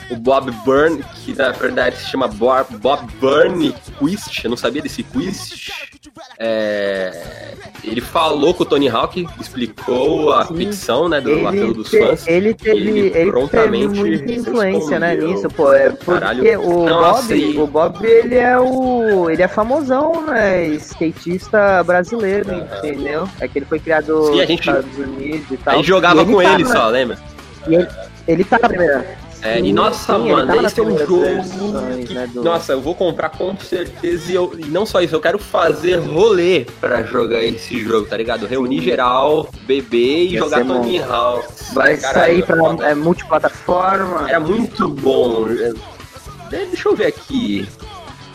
o, Bob Byrne, que na verdade se chama Bob, Bob Byrne Quist, eu não sabia desse Quist. é, ele falou com o Tony Hawk, explicou a Sim. ficção, né, do apelo dos fãs. ele teve, ele ele teve prontamente muita influência, né, nisso, pô. É porque Caralho. o Bob, o Bob, ele é o. ele é famosão, né? Skatista brasileiro, entendeu? É que ele foi criado Sim, a nos gente- Estados Unidos e tal. A gente jogava E com tá ele só, lembra? e ele, ele tá na primeira. É, e nossa, sim, mano, nas esse é um jogo. versões, que- né, do- Nossa, eu vou comprar com certeza e, eu, e não só isso, eu quero fazer rolê pra jogar esse jogo, tá ligado? Reunir geral, beber e Ia jogar Tony. Hawk. Vai sair pra foda. é, multiplataforma. Era muito bom. É, Deixa eu ver aqui.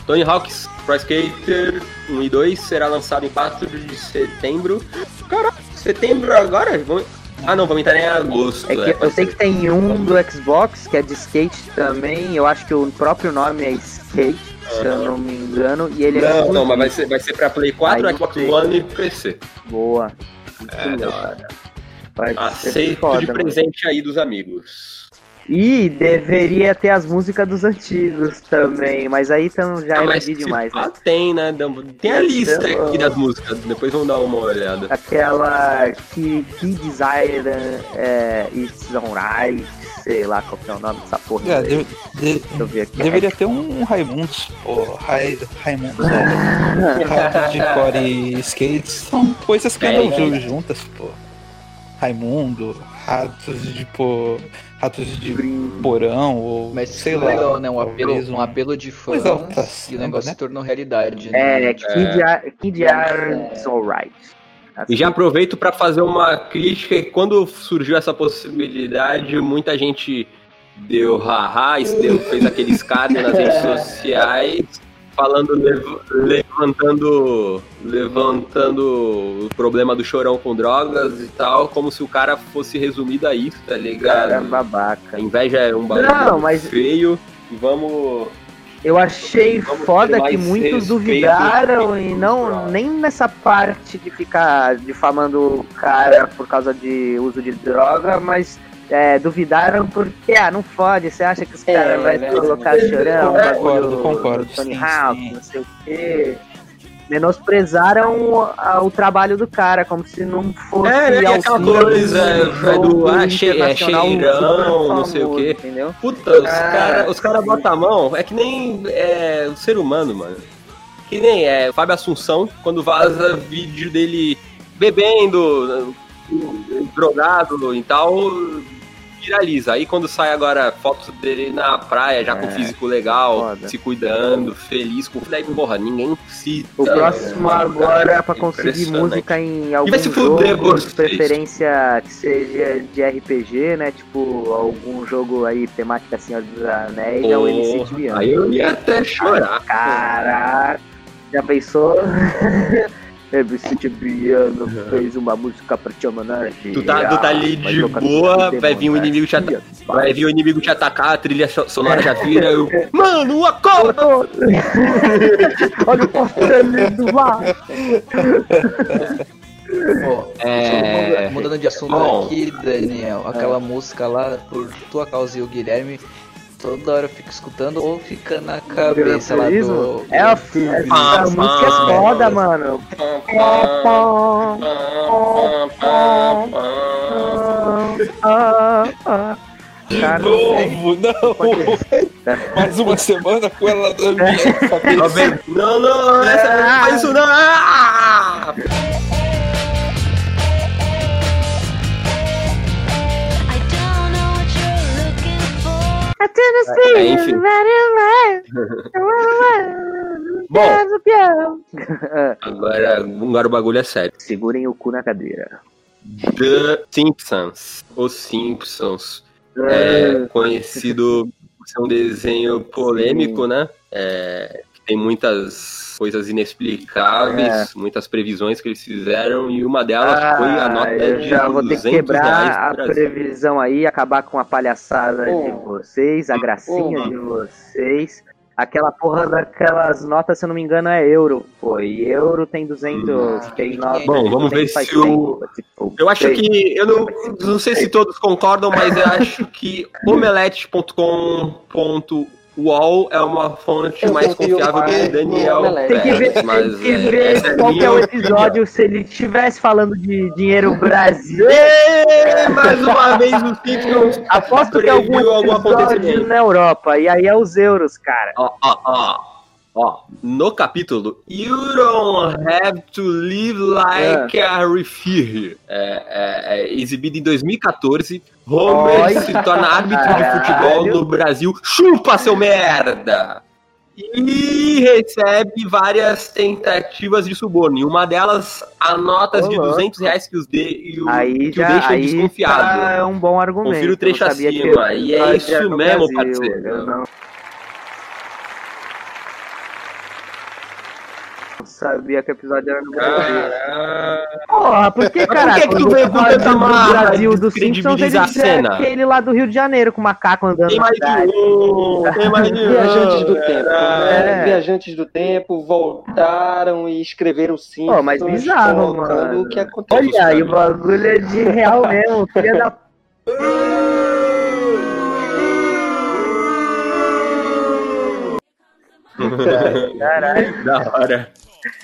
Tony Hawk's Pro Skater 1 e 2 será lançado em 4 de setembro. Caralho, setembro agora? Vamos- Ah, não, vamos entrar em agosto. É que é, eu sei que tem um do Xbox que é de skate também. Eu acho que o próprio nome é Skate, se eu não me engano. E ele é Não, não, exclusivo. mas vai ser, vai ser pra Play 4, Aí não Xbox. One e PC. boa. É, cara. Vai Aceito foda, de mano. presente aí dos amigos. E deveria ter as músicas dos antigos também, mas aí então já Ah, é demais, né? tem, né? Tem a lista Então, aqui das músicas, depois vamos dar uma olhada. Aquela que, que Desire é, It's Alright, sei lá qual que é o nome dessa porra. É, de- de- Deixa eu ver aqui. deveria ter um Raimundos, pô. Rai, Raimundos, é. *laughs* Ratos de core e skates são coisas que É, andam é. ju- juntas, pô. Raimundo, ratos de, pô. Ratos de porão, ou Mas sei lá. legal, né? Um apelo, talvez um apelo de fãs Coisa alta, e o negócio né? se tornou realidade. Né? É, Kid, Ar- Kid Art's Alright. E já aproveito para fazer uma crítica. Quando surgiu essa possibilidade, muita gente deu haha, deu, fez aquele escárnio nas *laughs* redes sociais, falando, lev- levantando, levantando o problema do chorão com drogas e tal, como se o cara fosse resumido a isso, tá ligado? Cara, babaca. A inveja é um bagulho mas- feio. E vamos. Eu achei Vamos foda que muitos duvidaram e não nem nessa parte de ficar difamando o cara por causa de uso de droga, mas é, duvidaram porque, ah, não fode, você acha que os É, caras vai né? colocar chorão, Concordo, concordo, Tony Hawk, não sei o quê. Menosprezaram a- o trabalho do cara, como se não fosse É, né, aquela coisa, é do, ah, che- é internacional cheirão, não sei o quê. Entendeu? Puta, os Ah, caras cara botam a mão, é que nem é, o ser humano, mano. Que nem é, Fábio Assunção, quando vaza vídeo dele bebendo, drogado e tal, viraliza. Aí quando sai agora fotos dele na praia, já com É, físico legal, foda. se cuidando, feliz com. Daí, porra, ninguém se. O próximo agora é pra conseguir música em algum jogo, de preferência que seja de RPG, né? Tipo, algum jogo aí temática Senhor dos Anéis, é o MC Tibiano. Aí eu ia até chorar. Caraca, já pensou? *laughs* MC Tibiano fez uma música pra te homenagem. Tu tá, tu tá ali Vai de boa, vai vir um inimigo te atacar. Vai vir o inimigo te atacar, a trilha so- sonora já vira. Eu, Mano, acorda! *laughs* Olha o portão do mar. Ó, É. Mudando de assunto Bom. aqui, Daniel, aquela música lá, por tua causa e o Guilherme, toda hora eu fico escutando ou fica na cabeça lá do. É, a, essa música é foda, mano. Cara, Novo, não! Mais uma semana com ela na *laughs* minha cabeça. Não, não, essa, não faz isso não! Ah! É, enfim. *laughs* Bom, agora, agora o bagulho é sério. Segurem o cu na cadeira. The Simpsons. Os Simpsons. É conhecido por ser um desenho polêmico, né? É, tem muitas coisas inexplicáveis, muitas previsões que eles fizeram, e uma delas foi a nota É. Ah, eu de já vou ter 200 que quebrar reais a Brasil. previsão aí, acabar com a palhaçada de Hum. vocês, a gracinha Hum. de vocês. Aquela porra daquelas notas, se eu não me engano, é euro. Pô, e euro tem 200. tem nota, Bom, vamos ver se o- tempo, tipo, Eu acho que. Eu não, não sei se todos concordam, mas eu acho que *laughs* omelete.com.uol é uma fonte Eu mais confiável que Daniel. Tem que ver, mas, tem que é, ver essa é qual é o episódio. Se ele estivesse falando de dinheiro Brasil, Ê, mais uma vez o Simpsons aposto que é algum episódio acontecimento. na Europa. E aí é os euros, cara. Ó, ó, ó. Ó, no capítulo You don't have to live like a refugee, é, é, é, exibido em 2014, Homer Olha, se torna árbitro de futebol no Brasil. Chupa, seu merda! E recebe várias tentativas de suborno. E uma delas, a notas Ô, de louco. 200 reais que, os de, e o, Aí que o já deixam aí desconfiado. tá é um bom argumento. Confira o trecho acima, e é isso mesmo, Brasil. parceiro. Eu não sabia que o episódio era no Brasil. Porra, por que, Mas por cara? que que tu veio com tanta marra Brasil de do Simpsons, ele a cena? aquele lá do Rio de Janeiro com o macaco andando Tem na mais cidade. de um, tem mais de *laughs* um. Viajantes do tempo, né? É. Viajantes do tempo voltaram e escreveram sim. Pô, mas bizarro, mano. o que aconteceu. Olha aí, o bagulho é de real mesmo, filha da *laughs* Caralho, Da hora.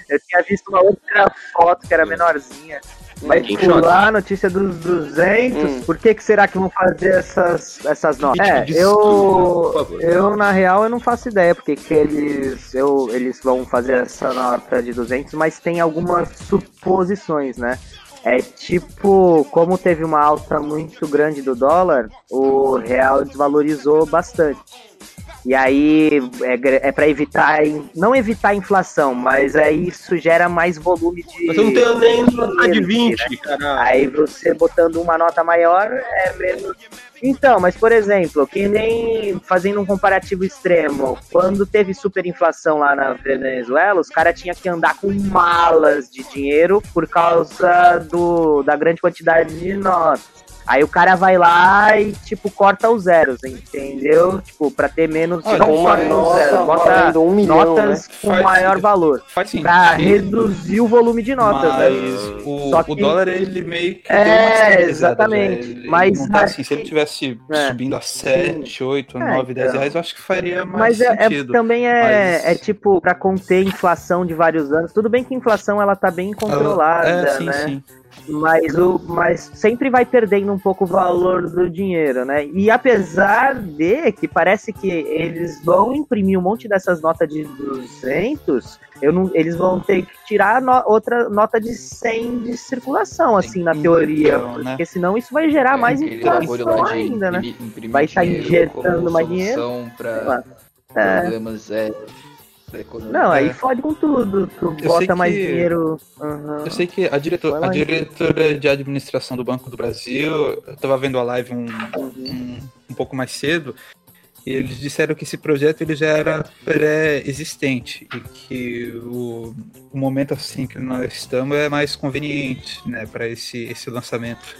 Eu tinha visto uma outra foto que era menorzinha. Vai Quem pular a notícia dos 200. Hum. Por que que será que vão fazer essas, essas notas? É, eu, eu na real eu não faço ideia porque que eles, eu, eles vão fazer essa nota de 200, mas tem algumas suposições, né? É tipo, como teve uma alta muito grande do dólar, o real desvalorizou bastante. E aí é, é para evitar, não evitar a inflação, mas aí isso gera mais volume de. Mas eu não tenho nem nota de dinheiro, 20, né? caralho. Aí você botando uma nota maior é menos. Então, mas por exemplo, que nem fazendo um comparativo extremo, quando teve superinflação lá na Venezuela, os caras tinham que andar com malas de dinheiro por causa do, da grande quantidade de notas. Aí o cara vai lá e, tipo, corta os zeros, entendeu? Tipo, pra ter menos. Ah, não só os nota zeros, bota um milhão, notas com Faz maior sentido. valor. Faz sim. Pra Sim. reduzir o volume de notas, né? Mas o, Só o que- dólar, ele meio que. É, deu uma estabilizada, exatamente. né? Ele Mas não tá assim, se ele tivesse É. subindo a 7, 8, É, 9, 10 então. reais, eu acho que faria Mas mais é, é- sentido. também é, Mas- é tipo pra conter inflação de vários anos. Tudo bem que a inflação ela tá bem controlada, é, sim, né? sim. Mas, o, mas sempre vai perdendo um pouco o valor do dinheiro, né? E apesar de que parece que eles vão imprimir um monte dessas notas de 200, eu não, eles vão ter que tirar no- outra nota de 100 de circulação, assim, na teoria. Então, né? Porque senão isso vai gerar mais Aquele bagulho inflação ainda, né? Vai tá dinheiro injetando mais dinheiro, Pra. É. problemas é, Não, aí fode com tudo. Tu bota mais que- dinheiro. aham. Eu sei que a, diretor, a diretora de administração do Banco do Brasil, eu tava vendo a live um, um, um pouco mais cedo, e eles disseram que esse projeto ele já era pré-existente e que o, o momento assim que nós estamos é mais conveniente né, para esse, esse lançamento.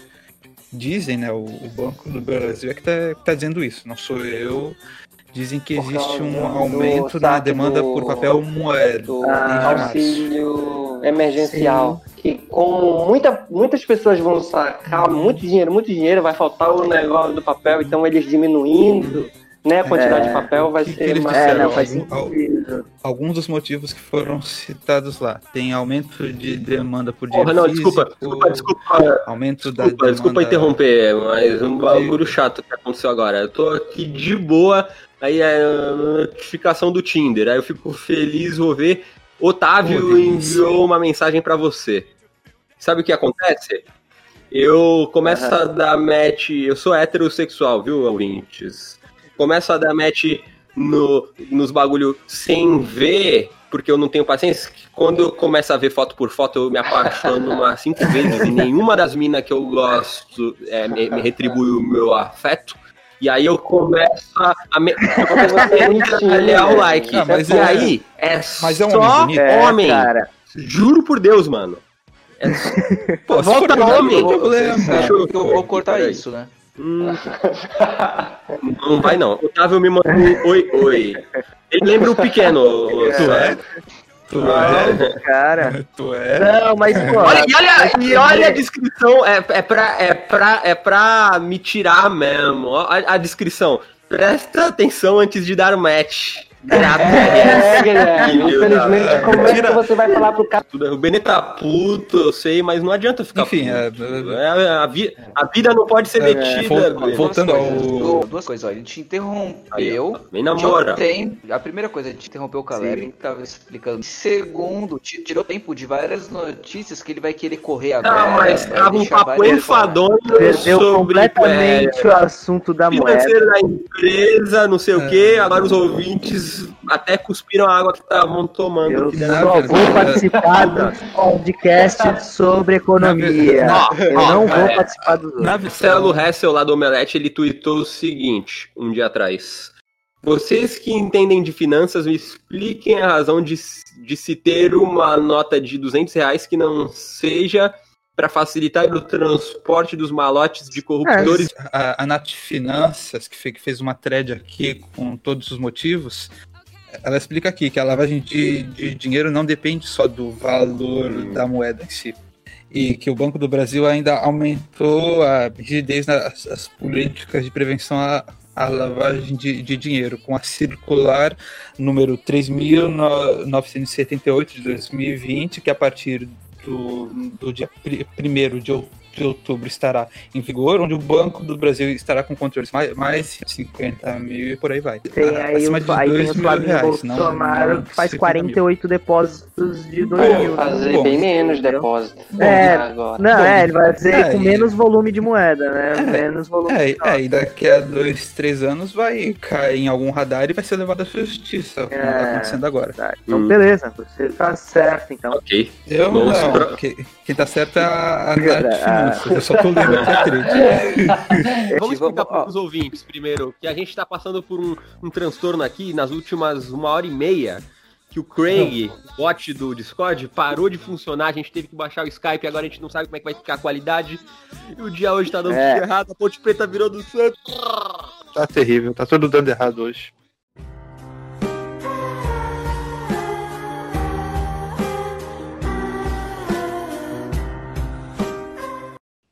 Dizem, né, o, o Banco do Brasil é que está tá dizendo isso, não sou eu. Dizem que existe causa um aumento na demanda do- por papel moeda. do Ah, auxílio emergencial. Que como muita, muitas pessoas vão sacar muito dinheiro, muito dinheiro, vai faltar o negócio do papel, então eles diminuindo né, a quantidade É, de papel vai que que ser eles mais. É, não, faz sentido. alguns dos motivos que foram citados lá. Tem aumento de demanda por Porra, dinheiro não, desculpa, físico, desculpa, desculpa. aumento da Desculpa, demanda... desculpa interromper, mas um bagulho chato que aconteceu agora. Eu tô aqui de boa, aí é a notificação do Tinder, aí eu fico feliz, vou ver. Otávio delícia. enviou uma mensagem pra você. Sabe o que acontece? Eu começo a dar match. Eu sou heterossexual, viu, ouvintes? Começo a dar match no, nos bagulho sem ver, porque eu não tenho paciência. Quando eu começo a ver foto por foto, eu me apaixono *laughs* umas cinco vezes e nenhuma das minas que eu gosto é, me, me retribui o meu afeto. E aí eu começo a, a me, eu começo a *laughs* metralhar o like. Ah, mas e é- aí é mas é um só homem. É, homem. cara. Juro por Deus, mano. É só- Pô, volta for homem, homem. não tem problema. Deixa eu- Eu vou cortar isso, né? Hum. Não vai não. Otávio me mandou um oi, oi. Ele lembra o pequeno. o- Tu é? Tu é? Cara. *laughs* Tu é? Não, mas, pô. Olha, e, olha, e olha a descrição, é, é, pra, é, pra, é pra me tirar mesmo. A, a descrição. Presta atenção antes de dar match. Grátis. É, Guilherme. Infelizmente, como é que você vai falar pro cara? Tudo- O Benê tá puto, eu sei, mas não adianta ficar Enfim, puto. é, É, a, vi- a vida não pode ser detida. vol- Benê. voltando duas coisas, ao- du- Duas coisas, ó. Ele te Aí, interrompeu. Vem na moral. Tem, a primeira coisa, ele te interrompeu o Caleb, que tava explicando. Segundo, tirou tempo de várias notícias que ele vai querer correr agora. Ah, mas tava um papo enfadonho Perdeu sobre é, completamente o assunto da moeda. financeiro da empresa, não sei o que. Agora os ouvintes até cuspiram a água que estavam tomando. Eu só verdade- vou participar do podcast sobre economia. Na ver- Eu Ó, não vou é. participar outros. Marcelo Hessel, lá do Omelete, ele tweetou o seguinte, um dia atrás. Vocês que entendem de finanças, me expliquem a razão de, de se ter uma nota de 200 reais que não seja para facilitar o transporte dos malotes de corruptores. a, a Nath Finanças, que fe- que fez uma thread aqui com todos os motivos, ela explica aqui que a lavagem de, de dinheiro não depende só do valor da moeda em si. E que o Banco do Brasil ainda aumentou a rigidez nas as políticas de prevenção à, à lavagem de, de dinheiro, com a circular número 3.978 de 2020, que a partir do, do dia 1 de outubro de outubro estará em vigor, onde o Banco do Brasil estará com controles mais, mais 50 mil e por aí vai. Tem aí, Acima o, de aí dois mil reais, não- Bolsonaro não que faz 50 mil. 48 depósitos de 2 Vai mil. né? fazer Bom, bem menos entendeu? depósito. É, agora. Não, Bom, é, ele vai dizer é, com e- menos volume de moeda, né? É, menos volume É, de é, e daqui a dois, três anos vai cair em algum radar e vai ser levado à justiça, como É. tá acontecendo agora. Tá, Então, Hum. beleza, você tá certo, então. Ok. Eu Vamos não, pra- que- quem tá certo é a, a. Nath Finanças, eu só tô lendo aqui a. *laughs* Vamos explicar para os ouvintes primeiro que a gente está passando por um, um transtorno aqui nas últimas uma hora e meia. Que o Craig, bot do Discord, parou de funcionar. A gente teve que baixar o Skype. Agora a gente não sabe como é que vai ficar a qualidade. E o dia hoje tá dando É. tudo errado. A Ponte Preta virou do Santos. Tá terrível, tá tudo dando errado hoje.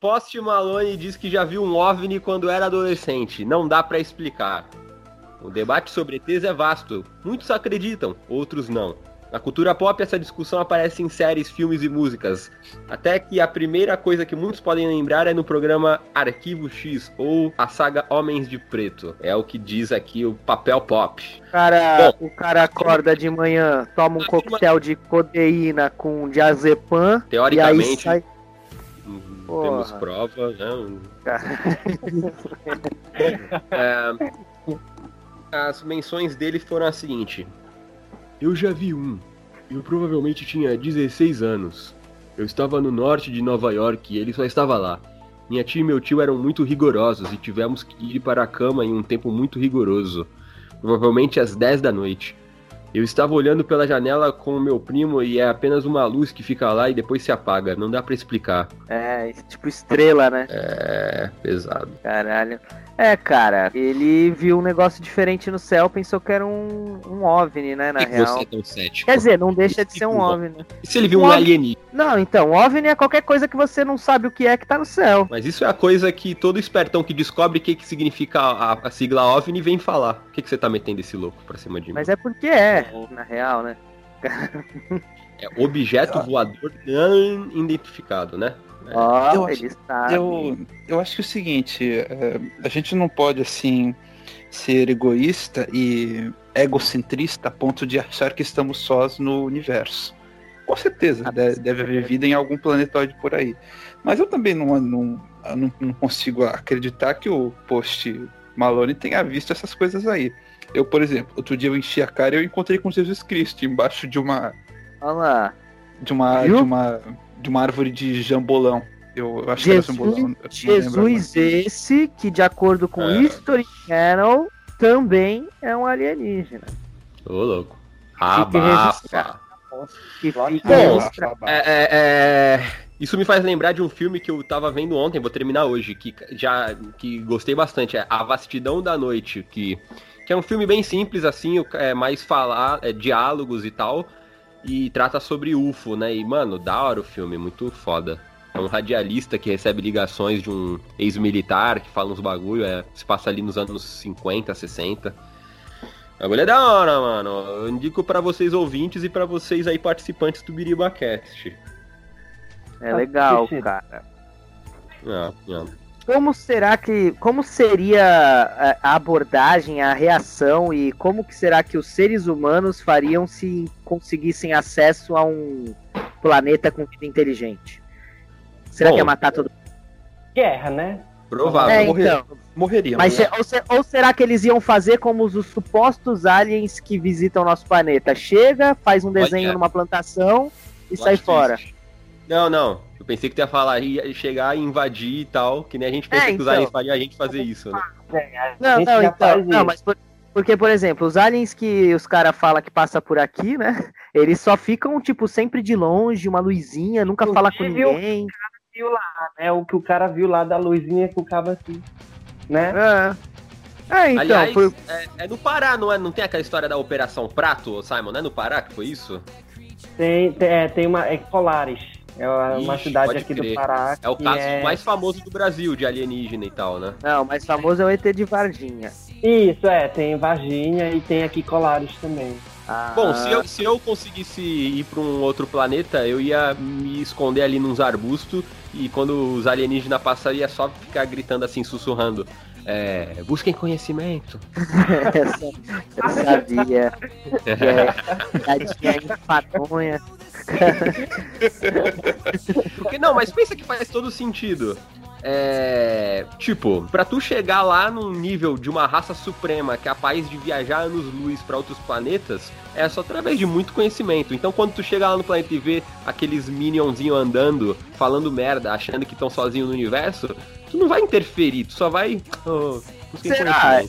Post Malone diz que já viu um OVNI quando era adolescente. Não dá pra explicar. O debate sobre ETs é vasto. Muitos acreditam, outros não. Na cultura pop, essa discussão aparece em séries, filmes e músicas. Até que a primeira coisa que muitos podem lembrar é no programa Arquivo X ou a saga Homens de Preto. É o que diz aqui o papel pop. O cara, o cara acorda de manhã, toma um coquetel de codeína com diazepam e aí Teoricamente, sai. Porra. temos prova, né? *laughs* É, as menções dele foram a seguinte: Eu já vi um. Eu provavelmente tinha 16 anos. Eu estava no norte de Nova York e ele só estava lá. Minha tia e meu tio eram muito rigorosos e tivemos que ir para a cama em um tempo muito rigoroso. Provavelmente às 10 da noite. Eu estava olhando pela janela com o meu primo e é apenas uma luz que fica lá e depois se apaga. Não dá pra explicar. é, tipo estrela, né? É pesado. Caralho. É, cara, ele viu um negócio diferente no céu, pensou que era um, um OVNI, né, na que real. você é tão cético? Quer dizer, não deixa de ser um OVNI. E se ele viu um um alienígena? Não, então, OVNI é qualquer coisa que você não sabe o que é que tá no céu. Mas isso é a coisa que todo espertão que descobre o que, que significa a, a sigla OVNI vem falar. Por que, que você tá metendo esse louco pra cima de mim? Mas é porque é, na real, né? É objeto *laughs* voador não identificado, né? Ó, eu acho-. Eu, eu acho que é o seguinte, é, a gente não pode, assim, ser egoísta e egocentrista a ponto de achar que estamos sós no universo. Com certeza, de- deve haver vida em algum planetoide por aí. Mas eu também não, não, não consigo acreditar que o post Malone tenha visto essas coisas aí. Eu, por exemplo, outro dia eu enchi a cara e eu encontrei com Jesus Cristo embaixo de uma Olha lá. de uma Viu? de uma de uma árvore de jambolão. Eu, eu acho que era jambolão. Jesus esse, que de acordo com o É. History Channel, também é um alienígena. Ô, louco. Abafa. Que Bom, fica bom, registrado. É, é, é, Isso me faz lembrar de um filme que eu tava vendo ontem, vou terminar hoje, que já que gostei bastante. É A Vastidão da Noite, que, que é um filme bem simples, assim, o- é mais falar, é, diálogos e tal. E trata sobre UFO, né? E, mano, da hora o filme, muito foda. É um radialista que recebe ligações de um ex-militar que fala uns bagulho, é, se passa ali nos anos 50, 60. O bagulho é da hora, mano. Eu indico pra vocês ouvintes e pra vocês aí participantes do BiribaCast. É legal, cara. Ah, ah. Como será que. Como seria a- a abordagem, a reação e como que será que os seres humanos fariam se conseguissem acesso a um planeta com vida inteligente? Será Bom, que ia matar todo mundo? Guerra, né? Provável. É, então. Morreríamos. Mas se- ou, se- ou será que eles iam fazer como os, os supostos aliens que visitam o nosso planeta? Chega, faz um desenho Olha. numa plantação e sai fora. Não, não. Eu pensei que tu ia falar, ia chegar e invadir e tal, que nem a gente pensa É, que os então. aliens fariam a gente fazer isso, né? Não, não, então. Não, mas por- porque, por exemplo, os aliens que os caras falam que passa por aqui, né? *laughs* Eles só ficam, tipo, sempre de longe, uma luzinha, nunca fala com Inclusive, o- ninguém. viu lá, né? O que o cara viu lá da luzinha que o cabo assim, né? É. É, então, Aliás, por- é, é no Pará, não é? Não tem aquela história da Operação Prato, Simon? Não é no Pará que foi isso? Tem, tem, é, tem uma. É Colares. É uma Ixi, cidade aqui crer. do Pará. É o caso é- mais famoso do Brasil de alienígena e tal, né? Não, o mais famoso é o ET de Varginha. Isso, é, tem Varginha e tem aqui Colares também. Ah, Bom, se eu, se eu conseguisse ir pra um outro planeta, eu ia me esconder ali nos arbustos e quando os alienígenas passariam, ia só ficar gritando assim, sussurrando. É, busquem conhecimento. *laughs* eu sabia. É enfadonha. Porque não, mas pensa que faz todo sentido. É. Tipo, pra tu chegar lá num nível de uma raça suprema capaz de viajar anos-luz pra outros planetas, é só através de muito conhecimento. Então quando tu chega lá no planeta e vê aqueles minionzinhos andando, falando merda, achando que estão sozinhos no universo, tu não vai interferir, tu só vai. Oh, Será?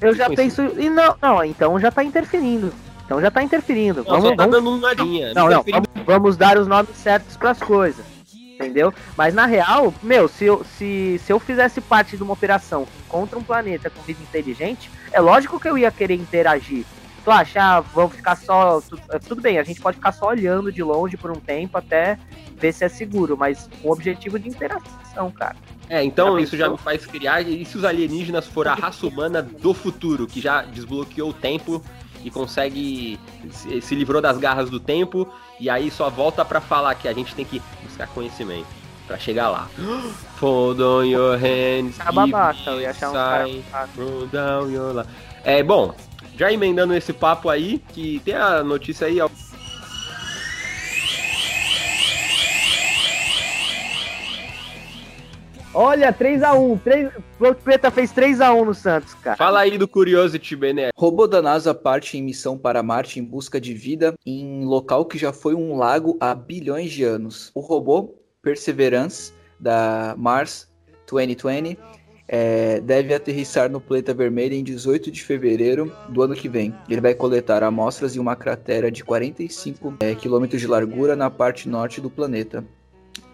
Eu já penso. E não, não, então já tá interferindo. Então já tá interferindo. Não, só vamos, tá vamos dando uma linha. Não, não, vamos, vamos dar os nomes certos pras coisas. Entendeu? Mas na real, meu, se eu, se, se eu fizesse parte de uma operação contra um planeta com vida inteligente, é lógico que eu ia querer interagir. Tu acha, ah, vamos ficar só. eh, tudo bem, a gente pode ficar só olhando de longe por um tempo até ver se é seguro, mas com o objetivo de interação, cara. É, então Já isso já me faz criar. E se os alienígenas for a raça humana do futuro, que já desbloqueou o tempo e consegue. Se, livrou das garras do tempo e aí só volta pra falar que a gente tem que buscar conhecimento pra chegar lá. *gasps* Fold on your hands. Give eu ia achar um cara É, bom, já emendando esse papo aí, que tem a notícia aí, ó. Olha, 3x1. 3... Ponte Preta fez 3x1 no Santos, cara. Fala aí do Curiosity, Bené. Robô da NASA parte em missão para Marte em busca de vida em local que já foi um lago há bilhões de anos. O robô Perseverance da Mars 2020 eh, deve aterrissar no planeta vermelho em 18 de fevereiro do ano que vem. Ele vai coletar amostras em uma cratera de 45 eh, quilômetros de largura na parte norte do planeta.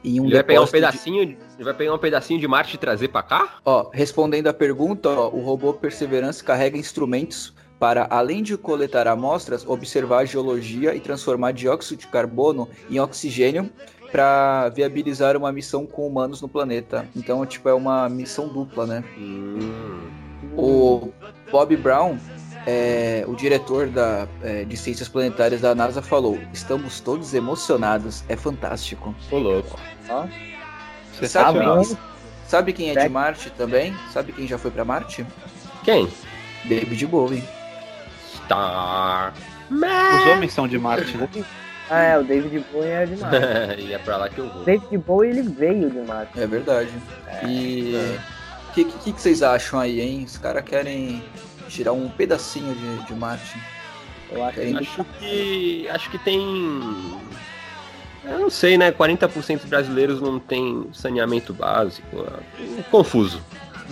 Em um Ele vai pegar um pedacinho, de- ele vai pegar um pedacinho de Marte e trazer pra cá? Ó, respondendo à pergunta, ó, o robô Perseverance carrega instrumentos para, além de coletar amostras, observar a geologia e transformar dióxido de carbono em oxigênio para viabilizar uma missão com humanos no planeta. Então, tipo, é uma missão dupla, né? Hum. O Bob Brown, é, o diretor da, é, de ciências planetárias da NASA, falou: Estamos todos emocionados, é fantástico. Ô, louco. Sensacional. Sabe, sabe quem é de Certo. Marte também? Sabe quem já foi para Marte? Quem? David Bowie. Star. Os homens são de Marte, né? Ah, é, o David Bowie é demais. *laughs* e é pra lá que eu vou. O David Bowie, ele veio de Marte. É verdade. E o que, que, que vocês acham aí, hein? Os caras querem tirar um pedacinho de, de Marte. Eu acho Querem Acho que. Acho que tem. Eu não sei, né? 40% dos brasileiros não tem saneamento básico. é Confuso.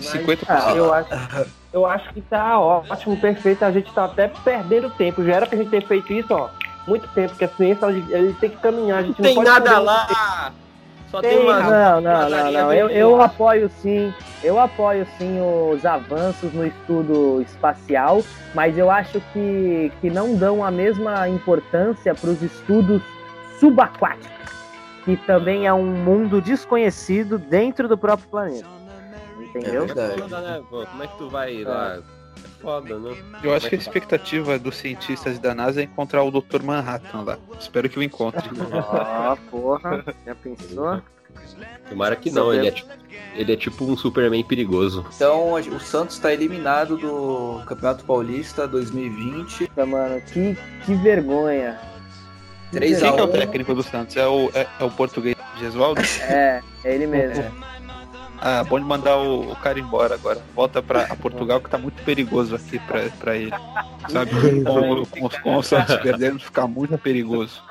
50%. Ah, eu acho, eu acho que tá ótimo, perfeito. A gente tá até perdendo tempo. Já era pra gente ter feito isso, ó. Muito tempo, porque a ciência ele tem que caminhar. A Não gente tem pode nada lá! Só tem, Tem, uma. Não, não, não, Padaria não. Eu, eu apoio sim. Eu apoio sim os avanços no estudo espacial, mas eu acho que, que não dão a mesma importância para os estudos subaquáticos, que também é um mundo desconhecido dentro do próprio planeta. Entendeu? É verdade. Né? Como é que tu vai lá? É foda, né? Eu acho que a expectativa dos cientistas da NASA é encontrar o Dr. Manhattan lá. Espero que o encontre. Ó, *laughs* porra. Já pensou? Tomara que não, ele é, tipo, ele é tipo um Superman perigoso. Então o Santos está eliminado do Campeonato Paulista 2020. Puta, mano, que, que vergonha. 3 Quem que é o 1 técnico do Santos? É o, é, é o português Gesualdo? É, é ele mesmo. Ah, bom de mandar o, o cara embora agora. Volta pra Portugal que tá muito perigoso aqui pra, pra ele. Sabe? Com, com, os- com o Santos perdendo fica muito perigoso.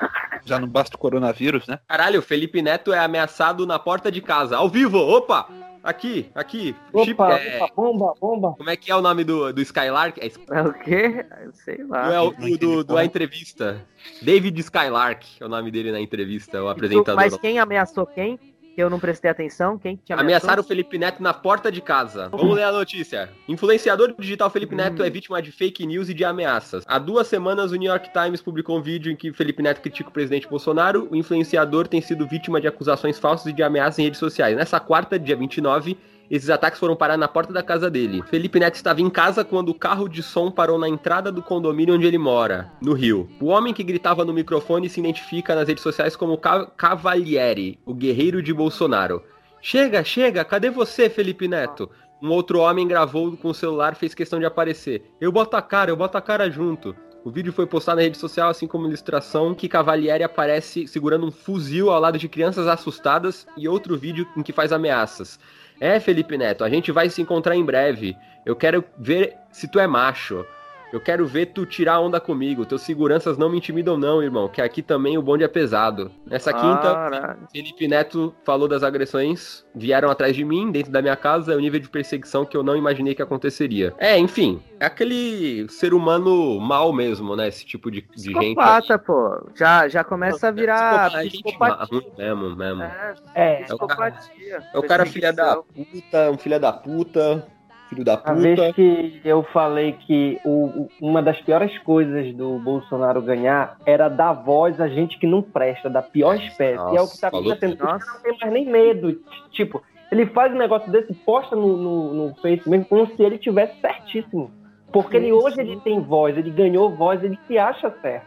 Já não basta o coronavírus, né? Caralho, o Felipe Neto é ameaçado na porta de casa, ao vivo! Opa! Aqui, aqui. Chip- Opa, é, opa, bomba, bomba. como é que é o nome do, do Skylark? É, É o quê? Sei Não lá. é o não do, do, do. A Entrevista. David Skylark é o nome dele na entrevista, o apresentador. Mas quem ameaçou quem? Que eu não prestei atenção? Quem que te ameaçou? Ameaçaram o Felipe Neto na porta de casa. Vamos ler a notícia. Influenciador digital Felipe Neto é vítima de fake news e de ameaças. Há duas semanas, o New York Times publicou um vídeo em que Felipe Neto critica o presidente Bolsonaro. O influenciador tem sido vítima de acusações falsas e de ameaças em redes sociais. Nessa quarta, dia 29, esses ataques foram parar na porta da casa dele. Felipe Neto estava em casa quando o carro de som parou na entrada do condomínio onde ele mora, no Rio. O homem que gritava no microfone se identifica nas redes sociais como Ca- Cavalieri, o guerreiro de Bolsonaro. Chega, chega, cadê você, Felipe Neto? Um outro homem gravou com o celular fez questão de aparecer. Eu boto a cara, eu boto a cara junto. O vídeo foi postado na rede social, assim como ilustração, que Cavalieri aparece segurando um fuzil ao lado de crianças assustadas e outro vídeo em que faz ameaças. É, Felipe Neto, a gente vai se encontrar em breve. Eu quero ver se tu é macho. Eu quero ver tu tirar onda comigo. Teus seguranças não me intimidam, não, irmão. Que aqui também o bonde é pesado. Nessa quinta, Caralho. Felipe Neto falou das agressões, vieram atrás de mim, dentro da minha casa, é o nível de perseguição que eu não imaginei que aconteceria. É, enfim, é aquele ser humano mal mesmo, né? Esse tipo de, de gente. Psicopata, pô. Já, já começa a virar gente psicopatia. ruim mesmo, mesmo. É, É, É o cara- psicopatia. É o cara filha da puta, um filha da puta, filho da A vez puta. que eu falei que o- uma das piores coisas do Bolsonaro ganhar era dar voz a gente que não presta, da pior espécie. e é o que tá Nossa, falou acontecendo. Ele não tem mais nem medo. Tipo, ele faz um negócio desse, posta no, no, no Facebook mesmo, como se ele tivesse certíssimo. Porque ele hoje ele tem voz, ele ganhou voz, ele se acha certo.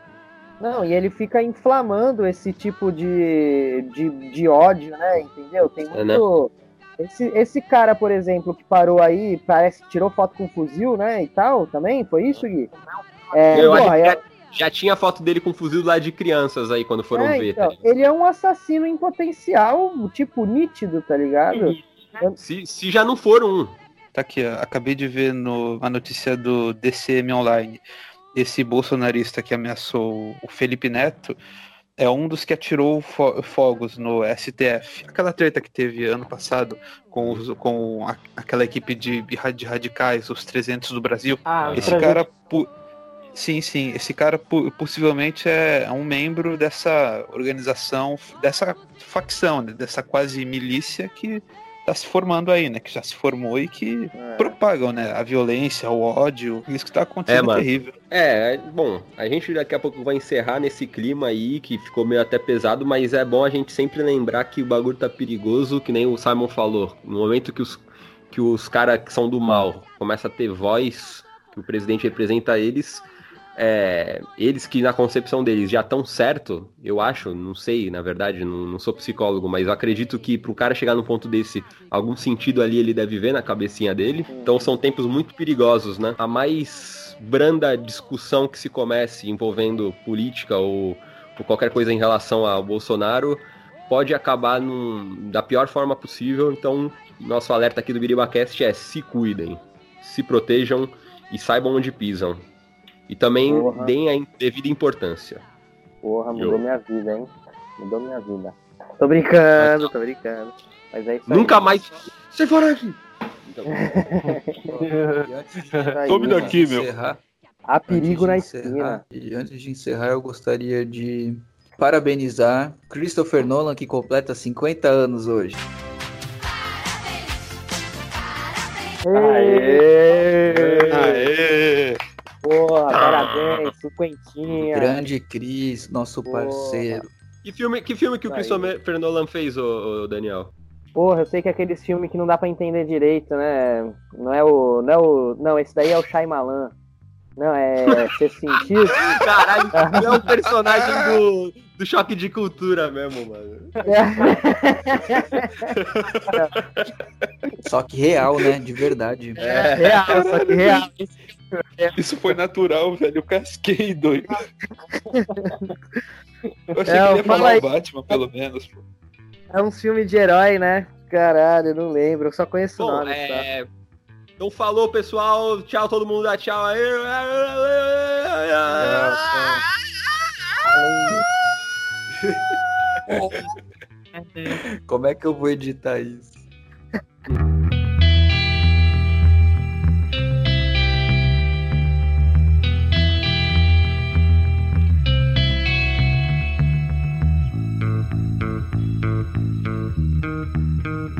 Não, e ele fica inflamando esse tipo de, de, de ódio, né? Entendeu? Tem É, muito. Esse, esse cara, por exemplo, que parou aí, parece tirou foto com fuzil, né? E tal, também? Foi isso, Gui? É, Eu acho porra, que é- já, tinha foto dele com fuzil lá de crianças aí, quando foram é, ver. então, tá ele é um assassino em potencial, tipo, nítido, tá ligado? se, se já não for um. Tá aqui, ó, acabei de ver no, a notícia do DCM Online. Esse bolsonarista que ameaçou o Felipe Neto é um dos que atirou fo- fogos no STF. Aquela treta que teve ano passado com, os- com a- aquela equipe de, de radicais, os 300 do Brasil. Ah, Esse cara. Sim, sim. Esse cara possivelmente é um membro dessa organização, dessa facção, né, dessa quase milícia que tá se formando aí, né? Que já se formou e que É. propagam, né? A violência, o ódio. Isso que tá acontecendo É, é, mano. terrível. É, bom, a gente daqui a pouco vai encerrar nesse clima aí, que ficou meio até pesado, mas é bom a gente sempre lembrar que o bagulho tá perigoso, que nem o Simon falou. No momento que os, que os caras que são do mal começam a ter voz, que o presidente representa eles, é, eles que na concepção deles já estão certo, eu acho, não sei, na verdade, não, não sou psicólogo, mas eu acredito que pro cara chegar num ponto desse, algum sentido ali ele deve ver na cabecinha dele. Então são tempos muito perigosos, né? A mais branda discussão que se comece envolvendo política ou, ou qualquer coisa em relação ao Bolsonaro pode acabar num- da pior forma possível. Então, nosso alerta aqui do BiribaCast é se cuidem, se protejam e saibam onde pisam. E também Porra. deem a devida importância. Porra, mudou Eu. minha vida, hein? Mudou minha vida. Tô brincando, tô brincando. Mas é isso aí. Nunca mais. Você fora aqui! Então, Aí, Tome daqui, meu. encerrar, Há perigo na esquina. E antes de encerrar, eu gostaria de parabenizar Christopher Nolan, que completa 50 anos hoje. Aê! Aê! Porra, parabéns, cinquentinha. Grande Cris, nosso Porra. parceiro. que filme que, filme que o. Christopher Nolan fez, ô, ô, Daniel? Porra, eu sei que é aqueles filmes que não dá pra entender direito, né? Não é o. Não, é o, não esse daí é o Shyamalan. Não, é. Você sentiu? *laughs* Caralho, é o personagem do, do choque de cultura mesmo, mano. Só que real, né? De verdade. É. real, só que real. *laughs* Isso foi natural, velho. Eu casquei, doido. Eu achei É, que ele ia fala falar aí. o Batman, pelo menos. pô. É um filme de herói, né? Caralho, eu não lembro. Eu só conheço o Bom, nome. tá? é. Então falou, pessoal. Tchau, todo mundo dá tchau aí. *laughs* Como é que eu vou editar isso? *laughs*